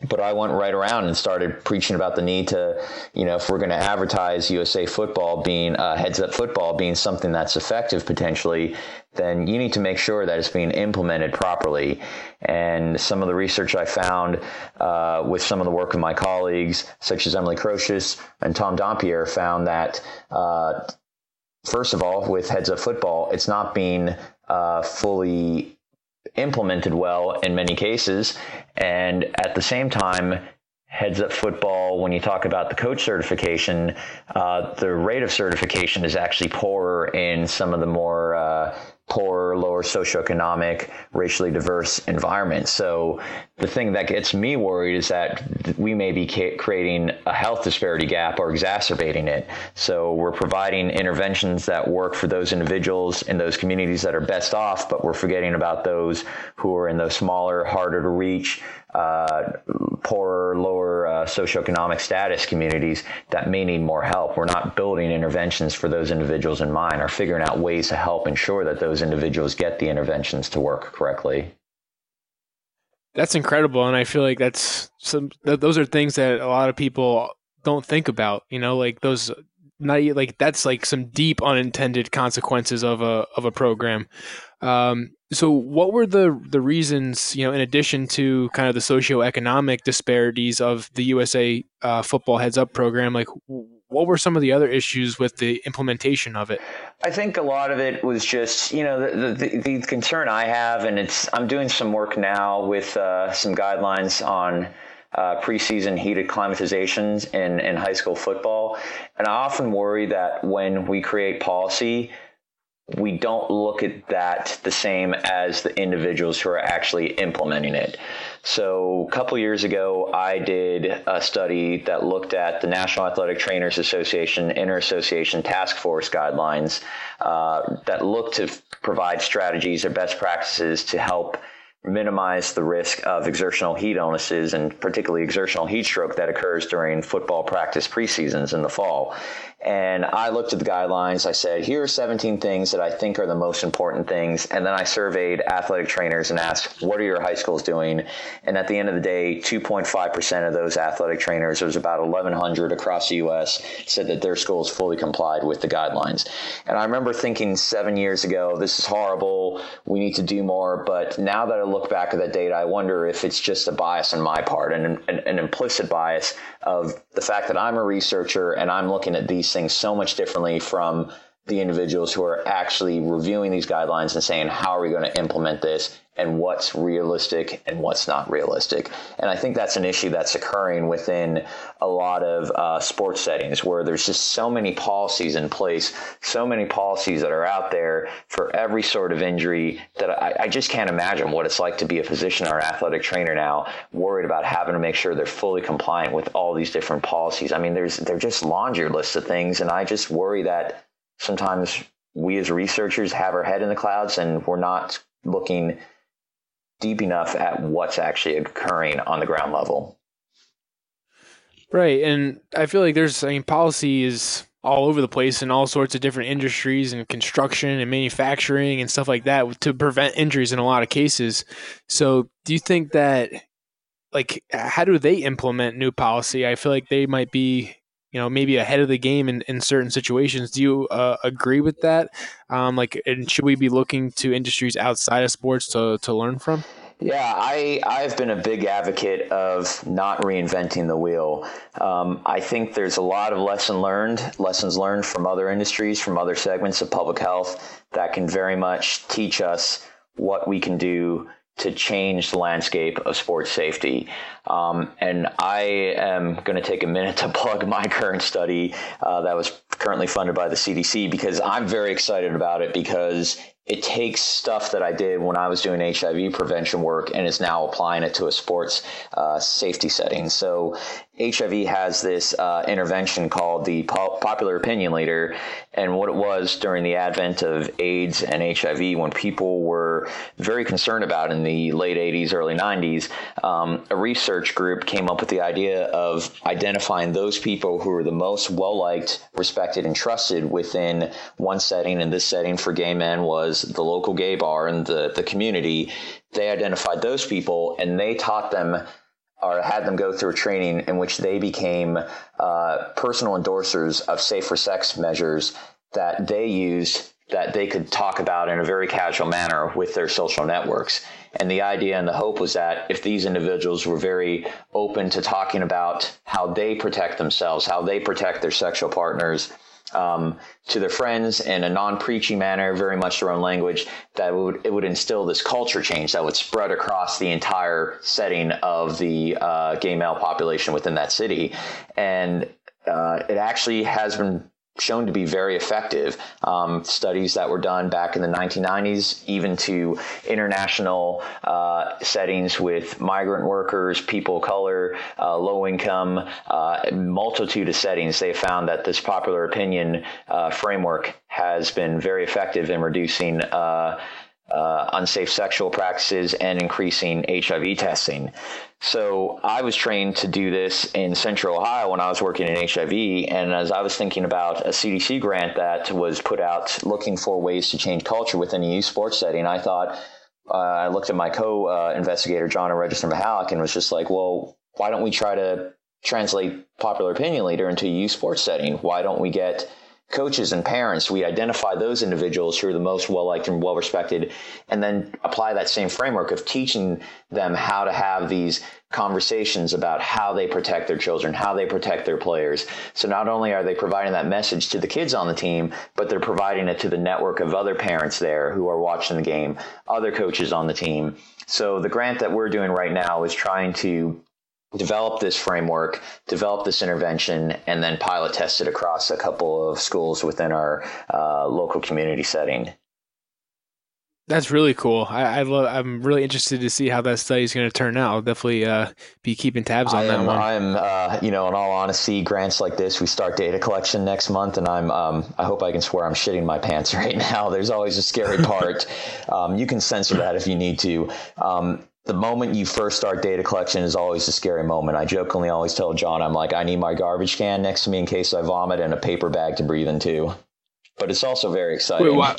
but I went right around and started preaching about the need to, you know, if we're going to advertise USA football being uh, heads up football being something that's effective potentially, then you need to make sure that it's being implemented properly. And some of the research I found uh, with some of the work of my colleagues, such as Emily Kroshus and Tom Dompier, found that. Uh, first of all, with heads up football, it's not being uh, fully implemented well in many cases. And at the same time, heads up football, when you talk about the coach certification, uh, the rate of certification is actually poorer in some of the more uh, poor, lower socioeconomic, racially diverse environments. So the thing that gets me worried is that we may be creating a health disparity gap or exacerbating it. So we're providing interventions that work for those individuals in those communities that are best off, but we're forgetting about those who are in those smaller, harder to reach, uh, poorer, lower uh, socioeconomic status communities that may need more help. We're not building interventions for those individuals in mind or figuring out ways to help ensure that those individuals get the interventions to work correctly. That's incredible, and I feel like that's some. Those are things that a lot of people don't think about. You know, like those not like that's like some deep unintended consequences of a of a program. Um, so, what were the the reasons, you know, in addition to kind of the socioeconomic disparities of the USA uh, Football Heads Up program? Like, what were some of the other issues with the implementation of it? I think a lot of it was just, you know, the the, the concern I have, and it's I'm doing some work now with uh, some guidelines on. Uh, preseason heat acclimatizations in, in high school football. And I often worry that when we create policy, we don't look at that the same as the individuals who are actually implementing it. So, a couple years ago, I did a study that looked at the National Athletic Trainers Association Inter Association Task Force guidelines uh, that look to provide strategies or best practices to help minimize the risk of exertional heat illnesses and particularly exertional heat stroke that occurs during football practice preseasons in the fall. And I looked at the guidelines. I said, here are 17 things that I think are the most important things. And then I surveyed athletic trainers and asked, what are your high schools doing? And at the end of the day, 2.5% of those athletic trainers, there was about 1,100 across the U.S., said that their schools fully complied with the guidelines. And I remember thinking seven years ago, this is horrible. We need to do more. But now that I look back at that data, I wonder if it's just a bias on my part, an, an, an implicit bias of the fact that I'm a researcher and I'm looking at these things so much differently from the individuals who are actually reviewing these guidelines and saying, how are we going to implement this and what's realistic and what's not realistic. And I think that's an issue that's occurring within a lot of uh, sports settings where there's just so many policies in place, so many policies that are out there for every sort of injury that I, I just can't imagine what it's like to be a physician or athletic trainer now, worried about having to make sure they're fully compliant with all these different policies. I mean, there's they're just laundry lists of things, and I just worry that sometimes we as researchers have our head in the clouds and we're not looking deep enough at what's actually occurring on the ground level. Right, and I feel like there's I mean policy is all over the place in all sorts of different industries and construction and manufacturing and stuff like that to prevent injuries in a lot of cases. So, do you think that like how do they implement new policy? I feel like they might be you know maybe ahead of the game in, in certain situations. Do you uh, agree with that? Um, like, and should we be looking to industries outside of sports to to learn from? Yeah, I, I've been a big advocate of not reinventing the wheel. Um, I think there's a lot of lesson learned, lessons learned from other industries, from other segments of public health that can very much teach us what we can do to change the landscape of sports safety. Um, and I am going to take a minute to *laughs* plug my current study uh, that was currently funded by the CDC because I'm very excited about it because it takes stuff that I did when I was doing HIV prevention work and is now applying it to a sports uh, safety setting. So HIV has this uh, intervention called the popular opinion leader. And what it was during the advent of AIDS and HIV, when people were very concerned about in the late 80s, early 90s, um, a research group came up with the idea of identifying those people who were the most well liked, respected, and trusted within one setting. And this setting for gay men was the local gay bar and the, the community. They identified those people and they taught them or had them go through a training in which they became uh, personal endorsers of safer sex measures that they used that they could talk about in a very casual manner with their social networks. And the idea and the hope was that if these individuals were very open to talking about how they protect themselves, how they protect their sexual partners, um, to their friends in a non-preachy manner, very much their own language, that would it would instill this culture change that would spread across the entire setting of the uh, gay male population within that city, and uh, it actually has been shown to be very effective. Um, studies that were done back in the 1990s, even to international uh, settings with migrant workers, people of color, uh, low income, uh, multitude of settings, they found that this popular opinion uh, framework has been very effective in reducing uh, unsafe sexual practices and increasing HIV testing. So I was trained to do this in Central Ohio when I was working in HIV. And as I was thinking about a CDC grant that was put out looking for ways to change culture within a youth sports setting, I thought, uh, I looked at my co uh, investigator, Johna Register-Mihalik, and was just like, well, why don't we try to translate popular opinion leader into a youth sports setting? Why don't we get coaches and parents, we identify those individuals who are the most well liked and well respected, and then apply that same framework of teaching them how to have these conversations about how they protect their children, how they protect their players. So not only are they providing that message to the kids on the team, but they're providing it to the network of other parents there who are watching the game, other coaches on the team. So the grant that we're doing right now is trying to develop this framework, develop this intervention, and then pilot test it across a couple of schools within our uh, local community setting. That's really cool. I, I love. I'm really interested to see how that study is going to turn out. I'll definitely uh, be keeping tabs on I that one. I'm, uh, you know, in all honesty, grants like this, we start data collection next month, and I'm. Um, I hope I can swear I'm shitting my pants *laughs* right now. There's always a scary *laughs* part. um, you can censor that if you need to. Um, the moment you first start data collection is always a scary moment. I jokingly always tell John, I'm like, I need my garbage can next to me in case I vomit and a paper bag to breathe into. But it's also very exciting. Wait, why,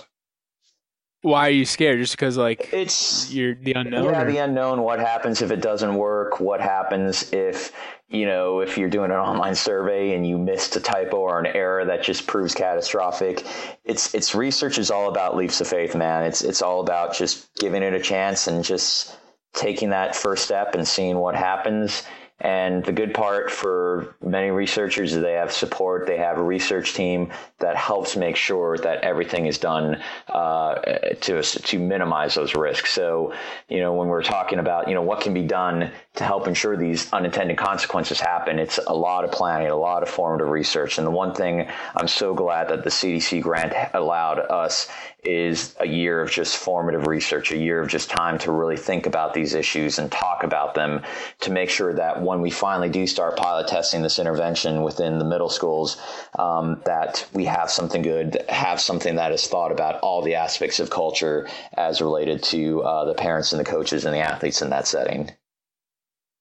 why are you scared? Just because, like, it's you're the unknown? Yeah, or? the unknown. What happens if it doesn't work? What happens if, you know, if you're doing an online survey and you missed a typo or an error that just proves catastrophic? It's, it's research is all about leaps of faith, man. It's, it's all about just giving it a chance and just, taking that first step and seeing what happens. And the good part for many researchers is they have support. They have a research team that helps make sure that everything is done uh, to to minimize those risks. So, you know, when we're talking about you know what can be done to help ensure these unintended consequences happen, it's a lot of planning, a lot of formative research. And the one thing I'm so glad that the CDC grant allowed us is a year of just formative research, a year of just time to really think about these issues and talk about them to make sure that when we finally do start pilot testing this intervention within the middle schools, um, that we have something good, have something that is thought about all the aspects of culture as related to uh, the parents and the coaches and the athletes in that setting.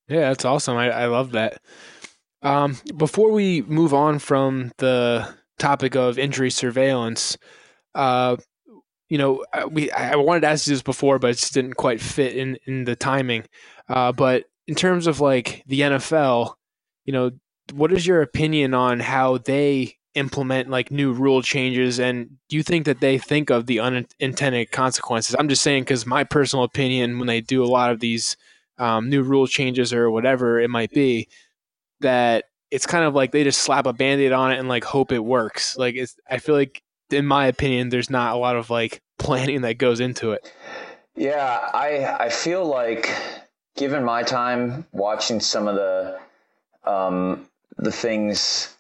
Yeah, that's awesome. I, I love that. Um, before we move on from the topic of injury surveillance, uh, you know, we I wanted to ask you this before, but it just didn't quite fit in in the timing. Uh, but in terms of like the NFL, you know, what is your opinion on how they implement like new rule changes? And do you think that they think of the unintended consequences? I'm just saying because my personal opinion when they do a lot of these um, new rule changes or whatever it might be that it's kind of like they just slap a band-aid on it and like hope it works. Like it's i feel like in my opinion there's not a lot of like planning that goes into it. Yeah i i feel like given my time watching some of the um the things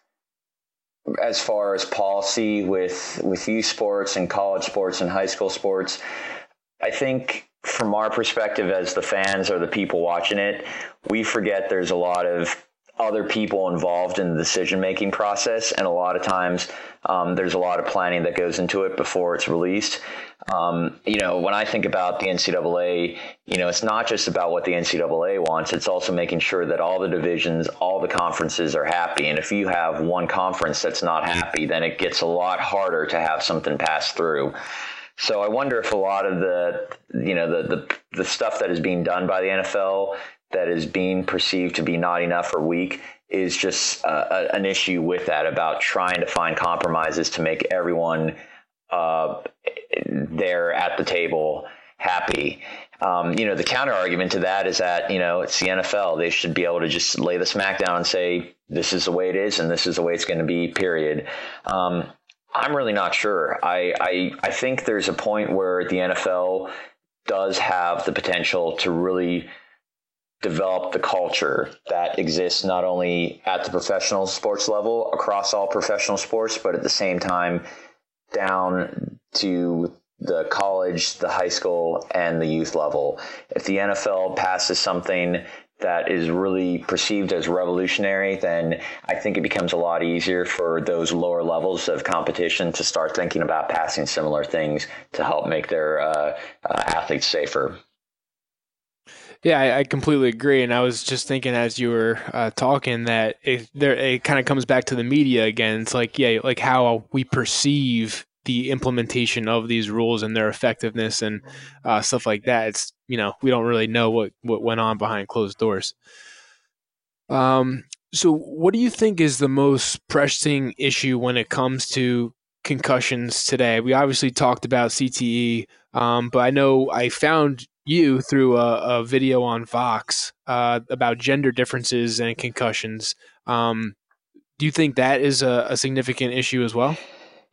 as far as policy with with youth sports and college sports and high school sports i think from our perspective as the fans or the people watching it we forget there's a lot of other people involved in the decision making process and a lot of times um, there's a lot of planning that goes into it before it's released um, you know, when I think about the NCAA, you know, it's not just about what the NCAA wants. It's also making sure that all the divisions, all the conferences are happy. And if you have one conference that's not happy, then it gets a lot harder to have something pass through. So I wonder if a lot of the, you know, the, the, the stuff that is being done by the NFL that is being perceived to be not enough or weak is just uh, an issue with that about trying to find compromises to make everyone – uh, there at the table happy. Um, you know, the counter argument to that is that, you know, it's the NFL. They should be able to just lay the smack down and say, this is the way it is and this is the way it's going to be, period. Um, I'm really not sure. I, I, I think there's a point where the NFL does have the potential to really develop the culture that exists not only at the professional sports level across all professional sports, but at the same time down to the college, the high school, and the youth level. If the NFL passes something that is really perceived as revolutionary, then I think it becomes a lot easier for those lower levels of competition to start thinking about passing similar things to help make their uh, uh, athletes safer. Yeah, I, I, completely agree. And I was just thinking as you were uh, talking that it, there it kind of comes back to the media again. It's like yeah, like how we perceive the implementation of these rules and their effectiveness and uh, stuff like that. It's you know we don't really know what what went on behind closed doors. Um. So, what do you think is the most pressing issue when it comes to concussions today? We obviously talked about CTE, um, but I know I found you through a, a video on Vox uh, about gender differences and concussions. Um, do you think that is a, a, significant issue as well?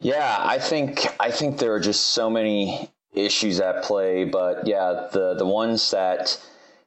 Yeah, I think I think there are just so many issues at play, but yeah, the the ones that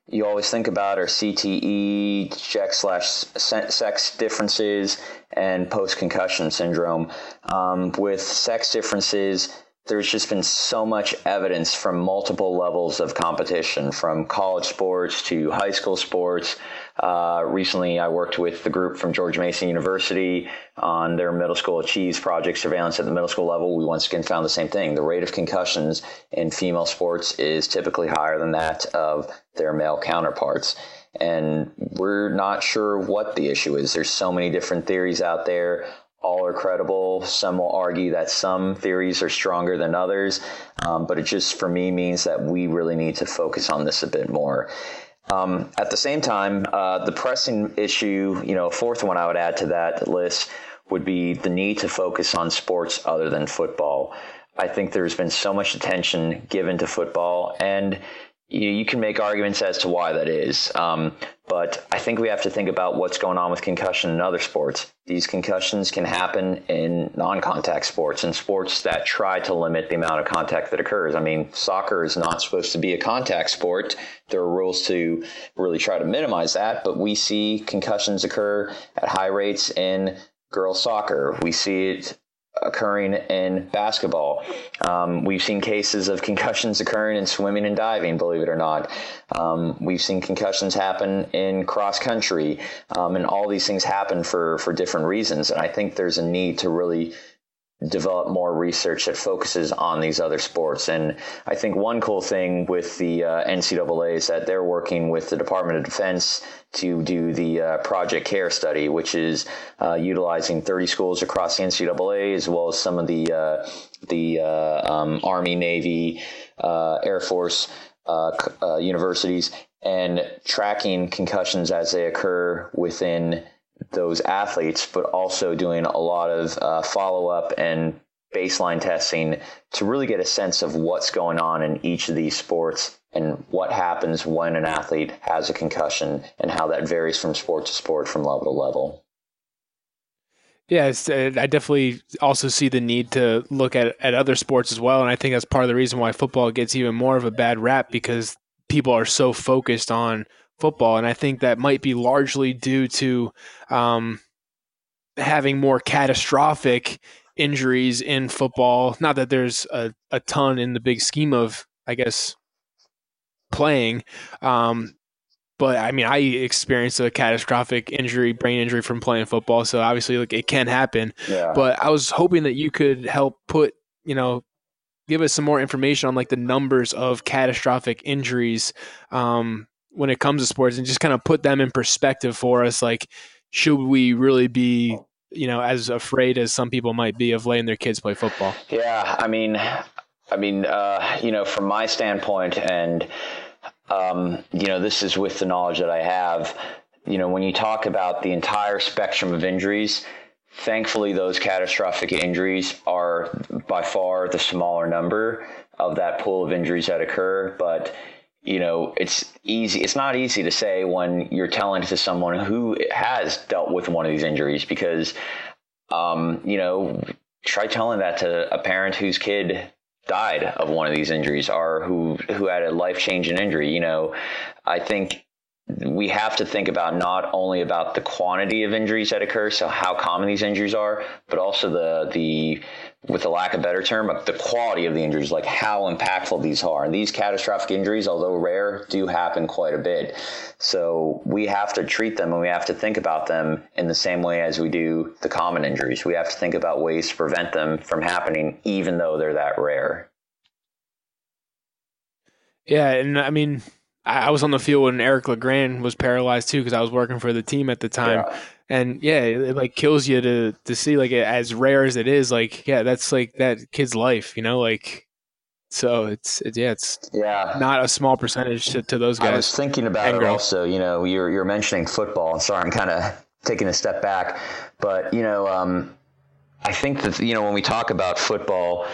you always think about are CTE, check slash sex differences, and post concussion syndrome. Um, with sex differences, there's just been so much evidence from multiple levels of competition, from college sports to high school sports. Uh, recently, I worked with the group from George Mason University on their middle school Achieves project surveillance at the middle school level. We once again found the same thing. The rate of concussions in female sports is typically higher than that of their male counterparts and we're not sure what the issue is. There's so many different theories out there all are credible. Some will argue that some theories are stronger than others, um, but it just for me means that we really need to focus on this a bit more. Um, at the same time, uh, the pressing issue, you know, fourth one I would add to that list would be the need to focus on sports other than football. I think there's been so much attention given to football, and you, you can make arguments as to why that is. Um, but I think we have to think about what's going on with concussion in other sports. These concussions can happen in non contact sports and sports that try to limit the amount of contact that occurs. I mean, soccer is not supposed to be a contact sport. There are rules to really try to minimize that, but we see concussions occur at high rates in girls soccer. We see it occurring in basketball. Um, we've seen cases of concussions occurring in swimming and diving, believe it or not. Um, we've seen concussions happen in cross country, um, and all these things happen for, for different reasons. And I think there's a need to really develop more research that focuses on these other sports. And I think one cool thing with the uh, NCAA is that they're working with the Department of Defense to do the uh, Project CARE study, which is uh, utilizing 30 schools across the NCAA as well as some of the uh, the uh, um, Army, Navy, uh, Air Force universities, and tracking concussions as they occur within those athletes, but also doing a lot of uh, follow up and baseline testing to really get a sense of what's going on in each of these sports and what happens when an athlete has a concussion and how that varies from sport to sport from level to level. Yeah, uh, I definitely also see the need to look at, at other sports as well. And I think that's part of the reason why football gets even more of a bad rap because people are so focused on football, and I think that might be largely due to um, having more catastrophic injuries in football. Not that there's a, a ton in the big scheme of, I guess, playing. Um, but I mean, I experienced a catastrophic injury, brain injury from playing football. So obviously, like it can happen. Yeah. But I was hoping that you could help put, you know, give us some more information on like the numbers of catastrophic injuries um, when it comes to sports and just kind of put them in perspective for us like should we really be you know as afraid as some people might be of letting their kids play football? Yeah i mean i mean uh, you know from my standpoint and um, you know this is with the knowledge that i have you know when you talk about the entire spectrum of injuries thankfully those catastrophic injuries are by far the smaller number of that pool of injuries that occur but you know, it's easy. It's not easy to say when you're telling to someone who has dealt with one of these injuries because, um, you know, try telling that to a parent whose kid died of one of these injuries or who who had a life changing injury. You know, I think we have to think about not only about the quantity of injuries that occur, so how common these injuries are, but also the the with a lack of better term, the quality of the injuries, like how impactful these are. And these catastrophic injuries, although rare, do happen quite a bit. So we have to treat them and we have to think about them in the same way as we do the common injuries. We have to think about ways to prevent them from happening, even though they're that rare. Yeah, and I mean, I was on the field when Eric LeGrand was paralyzed too because I was working for the team at the time. Yeah. And yeah, it, it, like kills you to to see like it, as rare as it is. Like yeah, that's like that kid's life, you know. Like so it's, it's yeah, it's yeah not a small percentage to, to those guys. I was thinking about it also. You know, you're you're mentioning football. Sorry, I'm kind of taking a step back, but you know, um, I think that you know when we talk about football,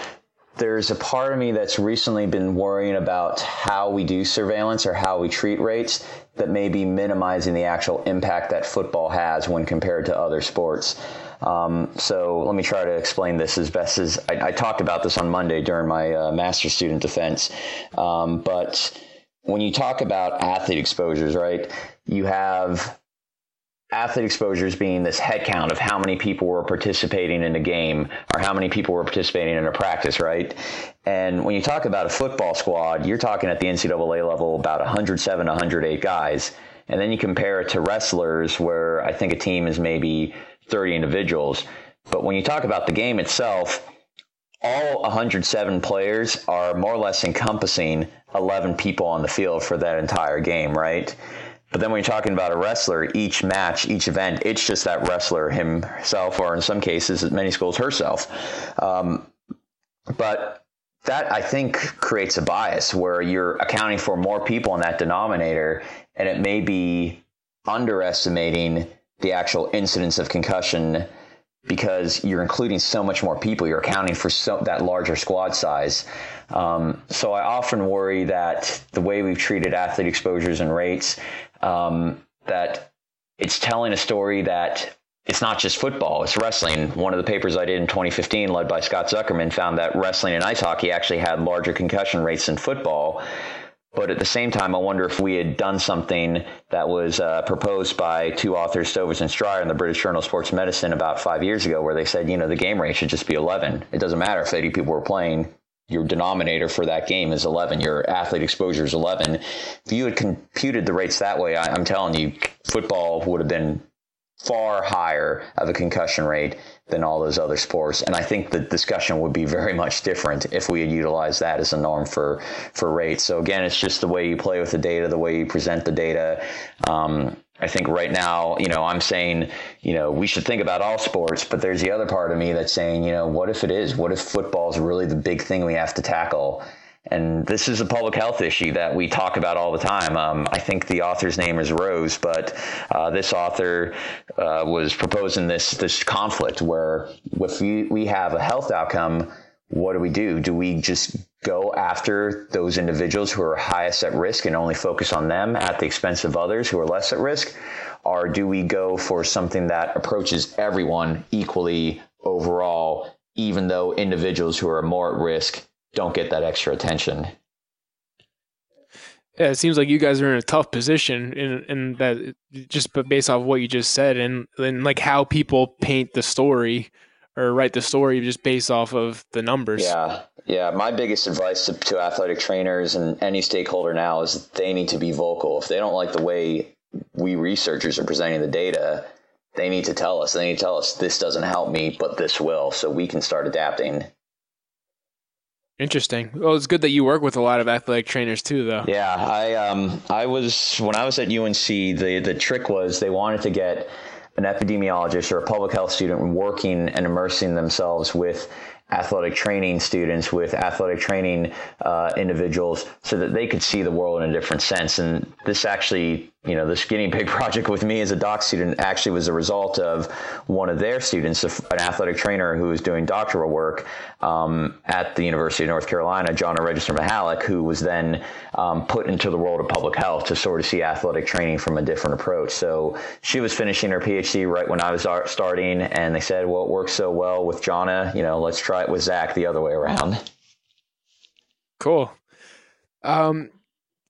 there's a part of me that's recently been worrying about how we do surveillance or how we treat rates that may be minimizing the actual impact that football has when compared to other sports. Um, so let me try to explain this as best as I, I talked about this on Monday during my uh, master student defense. Um, but when you talk about athlete exposures, right, you have athlete exposures being this head count of how many people were participating in a game or how many people were participating in a practice, right? And when you talk about a football squad, you're talking at the NCAA level about 107, 108 guys. And then you compare it to wrestlers where I think a team is maybe 30 individuals. But when you talk about the game itself, all 107 players are more or less encompassing 11 people on the field for that entire game, right? But then when you're talking about a wrestler, each match, each event, it's just that wrestler himself, or in some cases, at many schools, herself. Um, but that I think creates a bias where you're accounting for more people in that denominator, and it may be underestimating the actual incidence of concussion because you're including so much more people. You're accounting for so, that larger squad size. Um, so I often worry that the way we've treated athlete exposures and rates um, that it's telling a story that it's not just football, it's wrestling. One of the papers I did in 2015, led by Scott Zuckerman, found that wrestling and ice hockey actually had larger concussion rates than football. But at the same time, I wonder if we had done something that was uh, proposed by two authors, Stovitz and Shrier, in the British Journal of Sports Medicine about five years ago, where they said, you know, the game rate should just be 11. It doesn't matter if 80 people were playing your denominator for that game is 11. Your athlete exposure is 11. If you had computed the rates that way, I, am telling you, football would have been far higher of a concussion rate than all those other sports. And I think the discussion would be very much different if we had utilized that as a norm for for rates. So again, it's just the way you play with the data, the way you present the data. Um, I think right now, you know, I'm saying, you know, we should think about all sports, but there's the other part of me that's saying, you know, what if it is? What if football is really the big thing we have to tackle? And this is a public health issue that we talk about all the time. Um, I think the author's name is Rose, but uh, this author uh, was proposing this this conflict where if we, we have a health outcome, what do we do? Do we just go after those individuals who are highest at risk and only focus on them at the expense of others who are less at risk? Or do we go for something that approaches everyone equally overall, even though individuals who are more at risk don't get that extra attention. Yeah, it seems like you guys are in a tough position in in that just based off what you just said and and like how people paint the story or write the story just based off of the numbers. Yeah. Yeah, my biggest advice to, to athletic trainers and any stakeholder now is they need to be vocal. If they don't like the way we researchers are presenting the data, they need to tell us. They need to tell us this doesn't help me, but this will, so we can start adapting. Interesting. Well, it's good that you work with a lot of athletic trainers too, though. Yeah, I um I was when I was at UNC. The the trick was they wanted to get an epidemiologist or a public health student working and immersing themselves with athletic training students with athletic training uh, individuals so that they could see the world in a different sense. And this actually you know, this guinea pig *laughs* project with me as a doc student actually was a result of one of their students, an athletic trainer who was doing doctoral work um, at the University of North Carolina, Johna Register Mihalik, who was then um, put into the world of public health to sort of see athletic training from a different approach. So she was finishing her PhD right when I was starting, and they said, well, it works so well with Johna, you know, let's try it with Zach the other way around. Cool. Um,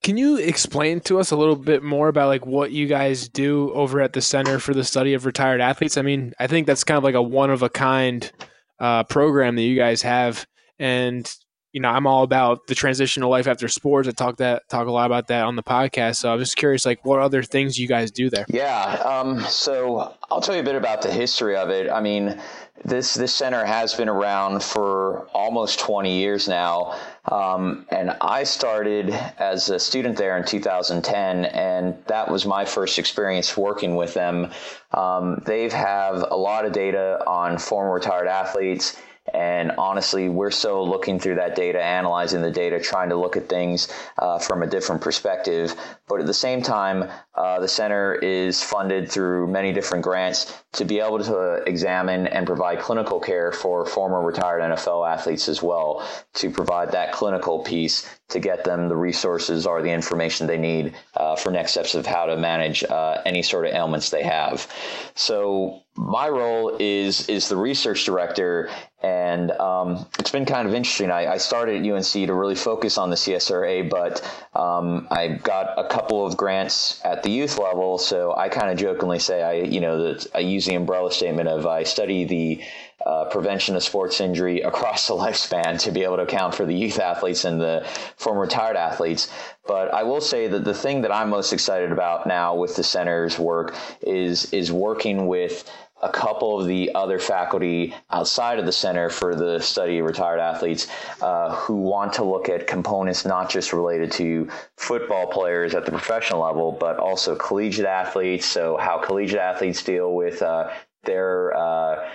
can you explain to us a little bit more about like what you guys do over at the Center for the Study of Retired Athletes? I mean, I think that's kind of like a one of a kind uh, program that you guys have, and you know, I'm all about the transition to life after sports. I talk that talk a lot about that on the podcast. So I'm just curious, like, what other things you guys do there? Yeah. Um, so I'll tell you a bit about the history of it. I mean, this this center has been around for almost 20 years now, um, and I started as a student there in 2010, and that was my first experience working with them. Um, they have a lot of data on former retired athletes and honestly, we're so looking through that data, analyzing the data, trying to look at things uh, from a different perspective. But at the same time, uh, the center is funded through many different grants to be able to examine and provide clinical care for former retired NFL athletes as well, to provide that clinical piece to get them the resources or the information they need uh, for next steps of how to manage uh, any sort of ailments they have. So my role is is the research director, and um, it's been kind of interesting. I, I, started at UNC to really focus on the CSRA, but um, I got a couple of grants at the youth level. So I kind of jokingly say I, you know, that I use the umbrella statement of I study the uh, prevention of sports injury across the *laughs* lifespan to be able to account for the youth athletes and the former retired athletes. But I will say that the thing that I'm most excited about now with the center's work is is working with a couple of the other faculty outside of the Center for the Study of Retired Athletes uh, who want to look at components not just related to football players at the professional level, but also collegiate athletes. So, how collegiate athletes deal with uh, their uh,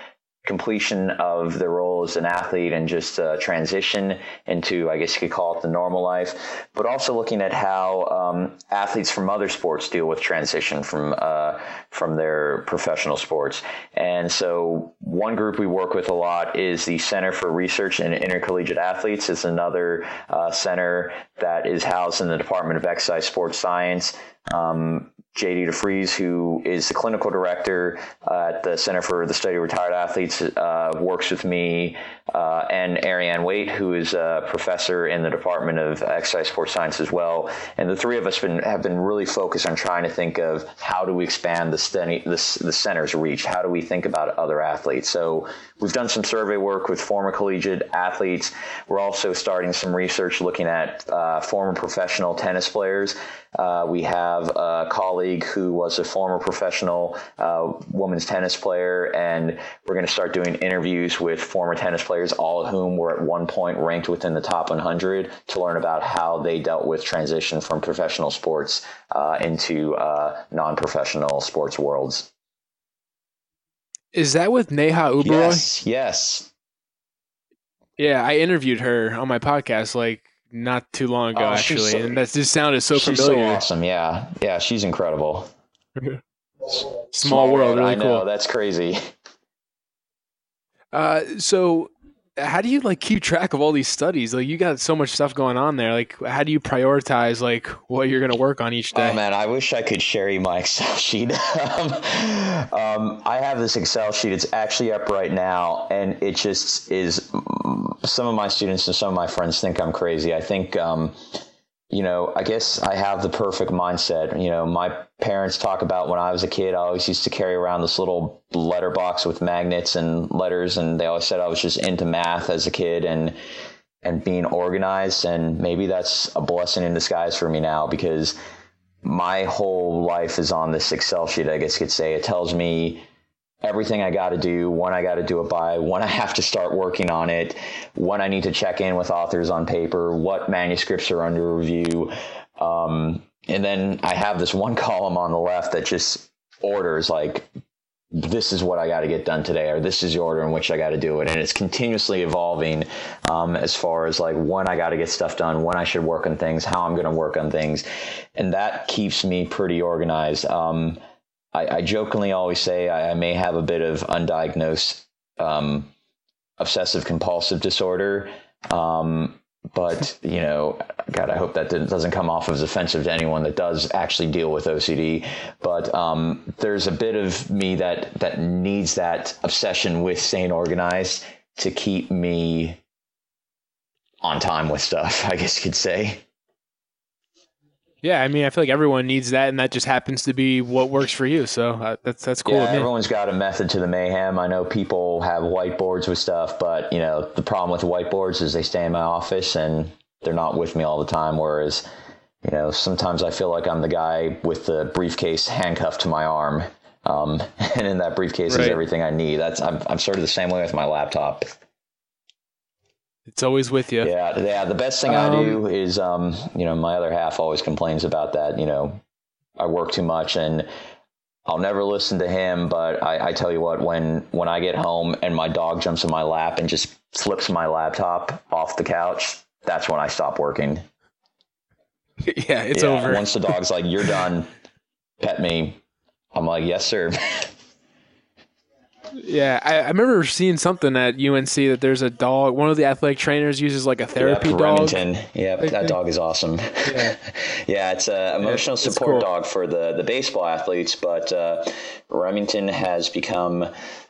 completion of the role as an athlete and just uh, transition into, I guess you could call it the normal life, but also looking at how um, athletes from other sports deal with transition from uh, from their professional sports. And so, one group we work with a lot is the Center for Research in Intercollegiate Athletes. It's another uh, center that is housed in the Department of Exercise Sports Science. Um, JD DeFreese, who is the clinical director uh, at the Center for the Study of Retired Athletes, uh, works with me, uh, and Erianne Weight, who is a professor in the Department of Exercise Sports Science as well. And the three of us been, have been really focused on trying to think of how do we expand the, study, the, the center's reach? How do we think about other athletes? So we've done some survey work with former collegiate athletes. We're also starting some research looking at uh, former professional tennis players. Uh, we have a colleague who was a former professional uh, women's tennis player, and we're going to start doing interviews with former tennis players, all of whom were at one point ranked within the top 100, to learn about how they dealt with transition from professional sports uh, into uh, non-professional sports worlds. Is that with Neha Uberoi? Yes, yes. Yeah, I interviewed her on my podcast like not too long ago, Oh, actually, so- and that just sounded so she's familiar. so awesome. Yeah, yeah, she's incredible. *laughs* Small, world, really I know cool. that's crazy. Uh, so, how do you like keep track of all these studies? Like, you got so much stuff going on there. Like, how do you prioritize like what you're going to work on each day? Oh man, I wish I could share you my *laughs* Excel sheet. um, um, I have this Excel sheet. It's actually up right now, and it just is. Some of my students and some of my friends think I'm crazy. I think, um, you know, I guess I have the perfect mindset. You know, my parents talk about when I was a kid. I always used to carry around this little letter box with magnets and letters, and they always said I was just into math as a kid and and being organized. And maybe that's a blessing in disguise for me now because my whole life is on this Excel sheet, I guess you could say. It tells me everything I got to do, when I got to do it by, when I have to start working on it, when I need to check in with authors on paper, what manuscripts are under review. Um, and then I have this one *laughs* column on the left that just orders like, this is what I got to get done today, or this is the order in which I got to do it. And it's continuously evolving um, as far as like when I got to get stuff done, when I should work on things, how I'm going to work on things. And that keeps me pretty organized. Um, I, I, jokingly always say I, I, may have a bit of undiagnosed um, obsessive compulsive disorder. Um, but you know, God, I hope that doesn't come off as offensive to anyone that does actually deal with OCD. But um, there's a bit of me that that needs that obsession with staying organized to keep me on time with stuff. *laughs* I guess you could say. Yeah, I mean, I feel like everyone needs that, and that just happens to be what works for you. So uh, that's that's cool. Yeah, everyone's got a method to the mayhem. I know people have whiteboards with stuff, but you know the problem with whiteboards is they stay in my office and they're not with me all the time. Whereas, you know, sometimes I feel like I'm the guy with the briefcase handcuffed to my arm, um, *laughs* and in that briefcase right. is everything I need. That's I'm I'm sort of the same way with my laptop. It's always with you. Yeah, yeah. The best thing um, I do is, um, you know, my other half always complains about that. You know, I work too much, and I'll never listen to him. But I, I tell you what, when when I get home and my dog jumps in my lap and just flips my laptop off the couch, that's when I stop working. *laughs* yeah, it's yeah, over. Once the dog's like, "You're done," *laughs* pet me. I'm like, "Yes, sir." *laughs* Yeah, I, I, remember seeing something at UNC that there's a dog. One of the athletic trainers uses like a therapy yep, dog. Remington. Yep, that dog is awesome. Yeah, *laughs* yeah it's an emotional yeah, support cool. dog for the the baseball athletes, but uh, Remington has become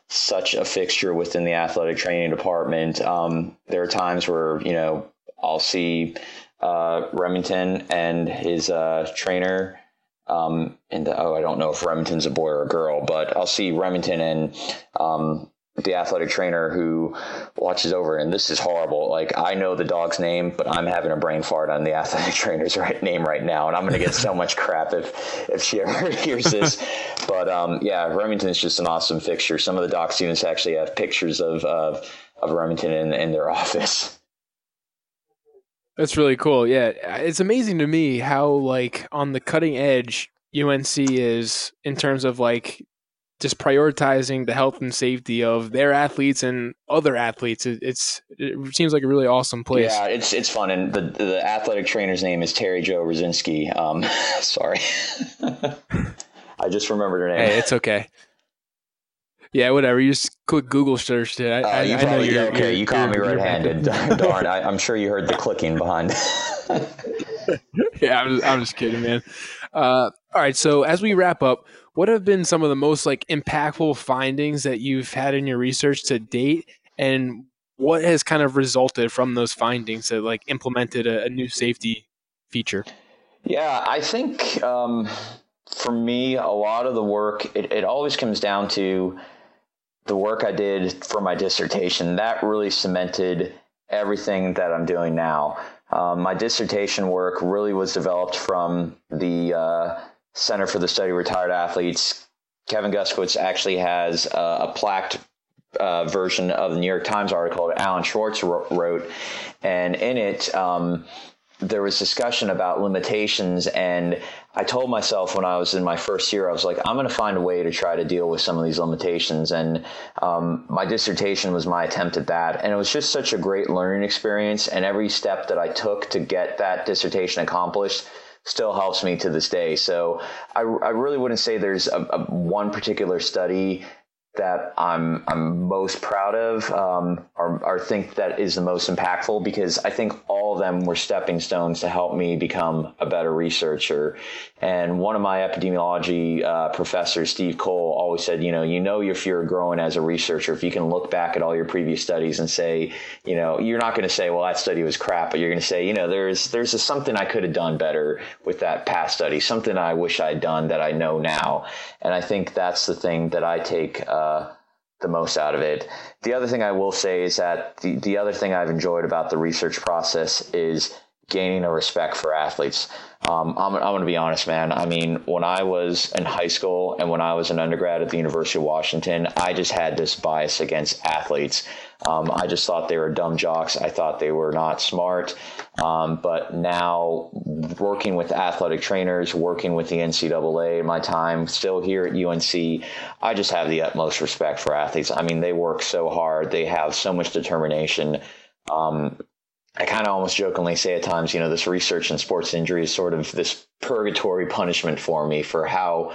such a fixture within the athletic training department. Um, there are times where you know I'll see uh, Remington and his uh, trainer. Um, and oh, I don't know if Remington's a boy or a girl, but I'll see Remington and um, the athletic trainer who watches over. And this is horrible. Like I know the dog's name, but I'm having a brain fart on the athletic *laughs* trainer's right name right now, and I'm going to get so *laughs* much crap if if she ever *laughs* hears this. But um, yeah, Remington is just an awesome fixture. Some of the doc students actually have pictures of of, of Remington in, in their office. That's really cool. Yeah, it's amazing to me how like on the cutting edge UNC is in terms of like just prioritizing the health and safety of their athletes and other athletes. It, it's it seems like a really awesome place. Yeah, it's it's fun, and the the athletic trainer's name is Terri Jo Rucinski. Um, *laughs* sorry, *laughs* I just remembered her name. Hey, it's okay. Yeah, whatever. You just quick Google search it. I, uh, I, you I probably, know you're, okay. You're, you caught me you're, red-handed. *laughs* Darn, I, am sure you heard the clicking behind. *laughs* yeah, I'm just, I'm just kidding, man. Uh, all right, so as we wrap up, what have been some of the most like impactful findings that you've had in your research to date, and what has kind of resulted from those findings that like implemented a, a new safety feature? Yeah, I think um, for me, a lot of the work it, it always comes down to the work I did for my dissertation. That really cemented everything that I'm doing now. Um, my dissertation work really was developed from the uh, Center for the Study of Retired Athletes. Kevin Guskiewicz actually has a, a plaqued uh, version of the New York Times article that Alan Schwarz wrote, and in it, um, there was discussion about limitations and I told myself when I was in my first year, I was like, I'm going to find a way to try to deal with some of these limitations. And um, my dissertation was my attempt at that. And it was just such a great learning experience. And every step that I took to get that dissertation accomplished still helps me to this day. So I, I really wouldn't say there's a, a one particular study that I'm I'm most proud of um, or, or think that is the most impactful because I think all of them were stepping stones to help me become a better researcher. And one of my epidemiology uh, professors, Steve Cole, always said, you know, you know if you're growing as a researcher if you can look back at all your previous studies and say, you know, you're not going to say, well, that study was crap, but you're going to say, you know, there's there's a, something I could have done better with that past study, something I wish I'd done that I know now. And I think that's the thing that I take. Uh, uh, the most out of it. The other thing I will say is that the, the other thing I've enjoyed about the research process is gaining a respect for athletes. Um, I'm, I'm going to be honest, man. I mean, when I was in high school and when I was an undergrad at the University of Washington, I just had this bias against athletes. Um, I just thought they were dumb jocks. I thought they were not smart. Um, but now, working with athletic trainers, working with the NCAA, my time still here at UNC, I just have the utmost respect for athletes. I mean, they work so hard, they have so much determination. Um, I kind of almost jokingly say at times, you know, this research in sports injury is sort of this purgatory punishment for me for how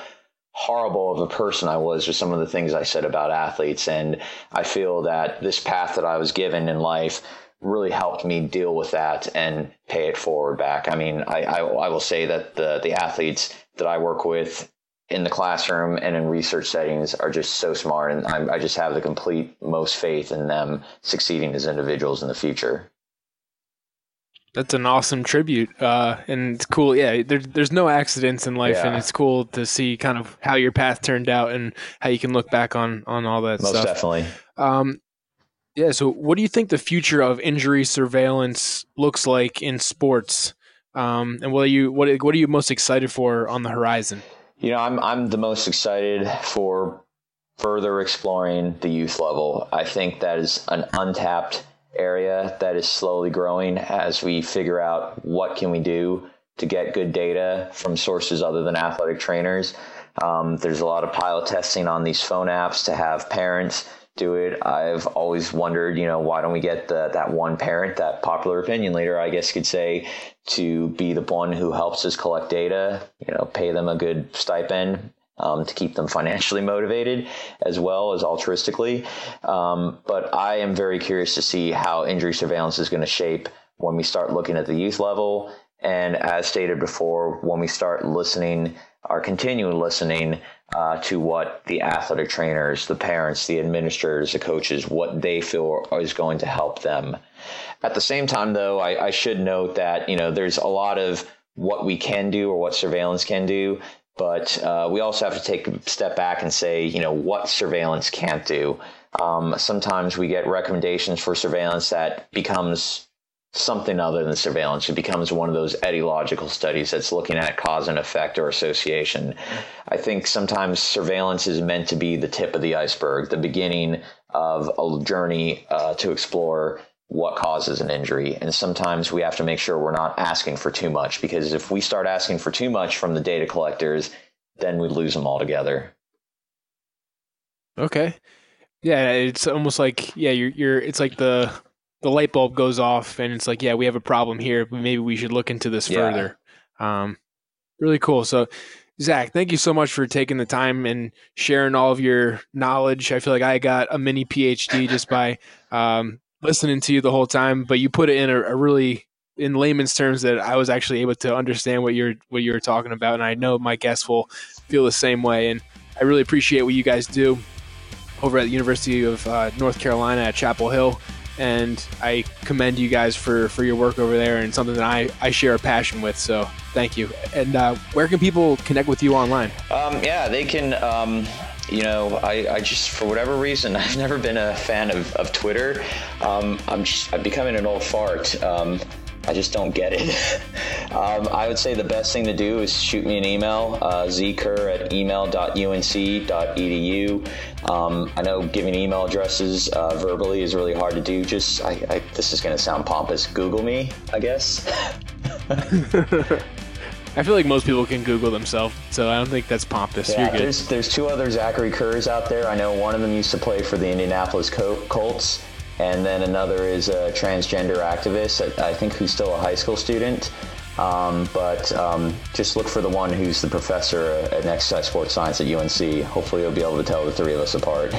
horrible of a person I was with some of the things I said about athletes. And I feel that this path that I was given in life really helped me deal with that and pay it forward back. I mean, I, I, I will say that the, the athletes that I work with in the classroom and in research settings are just so smart. And I'm, I just have the complete most faith in them succeeding as individuals in the future. That's an awesome tribute, uh, and it's cool. Yeah, there, there's no accidents in life, yeah. and it's cool to see kind of how your path turned out and how you can look back on on all that Most stuff. definitely. Um, yeah. So, what do you think the future of injury surveillance looks like in sports? Um, and what are you what what are you most excited for on the horizon? You know, I'm I'm the most excited for further exploring the youth level. I think that is an untapped area that is slowly growing as we figure out what can we do to get good data from sources other than athletic trainers. Um, there's a lot of pilot testing on these phone apps to have parents do it. I've always wondered, you know, why don't we get the, that one parent, that popular opinion leader, I guess could say, to be the one who helps us collect data, you know, pay them a good stipend, um, to keep them financially motivated as well as altruistically. Um, but I am very curious to see how injury surveillance is going to shape when we start looking at the youth level. And as stated before, when we start listening or continue listening uh, to what the athletic trainers, the parents, the administrators, the coaches, what they feel is going to help them. At the same time, though, I, I should note that, you know, there's a lot of what we can do or what surveillance can do but uh, we also have to take a step back and say, you know, what surveillance can't do. Um, sometimes we get recommendations for surveillance that becomes something other than surveillance. It becomes one of those etiological studies that's looking at cause and effect or association. I think sometimes surveillance is meant to be the tip of the iceberg, the beginning of a journey uh, to explore what causes an injury. And sometimes we have to make sure we're not asking for too much because if we start asking for too much from the data collectors, then we lose them altogether. Okay. Yeah, it's almost like yeah, you're you're it's like the the light bulb goes off and it's like, yeah, we have a problem here. Maybe we should look into this yeah. further. Um really cool. So Zach, thank you so much for taking the time and sharing all of your knowledge. I feel like I got a mini PhD just by um, listening to you the whole time, but you put it in a, a, really in layman's terms that I was actually able to understand what you're what you were talking about, and I know my guests will feel the same way. And I really appreciate what you guys do over at the University of uh, North Carolina at Chapel Hill, and I commend you guys for for your work over there and something that I I share a passion with. So thank you. And uh, where can people connect with you online? Um, yeah, they can. Um you know, I, I just, for whatever reason, *laughs* I've never been a fan of, of Twitter. Um, I'm just, I'm becoming an old fart. Um, I just don't get it. *laughs* Um, I would say the best thing to do is shoot me an email, uh, zker at email.unc.edu. Um, I know giving email addresses uh, verbally is really hard to do. Just, I, I, this is going to sound pompous. Google me, I guess. *laughs* I feel like most people can Google themselves, so I don't think that's pompous. Yeah, You're good. there's there's two other Zachary Kerrs out there. I know one of them used to play for the Indianapolis Col- Colts, and then another is a transgender activist. I, think who's still a high school student. Um, but um, just look for the one who's the professor at exercise sports science at UNC. Hopefully, you'll be able to tell the three of us apart.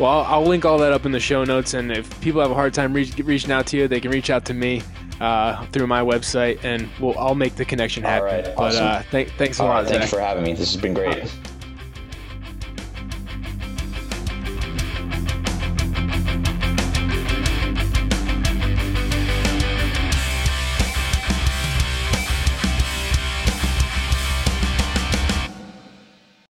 Well, I'll, I'll link all that up in the show notes, and if people have a hard time reach, reaching out to you, they can reach out to me uh, through my website, and we'll I'll make the connection All happen. right, But awesome. uh, th- thanks a All lot, right, thanks for having me. This has been great.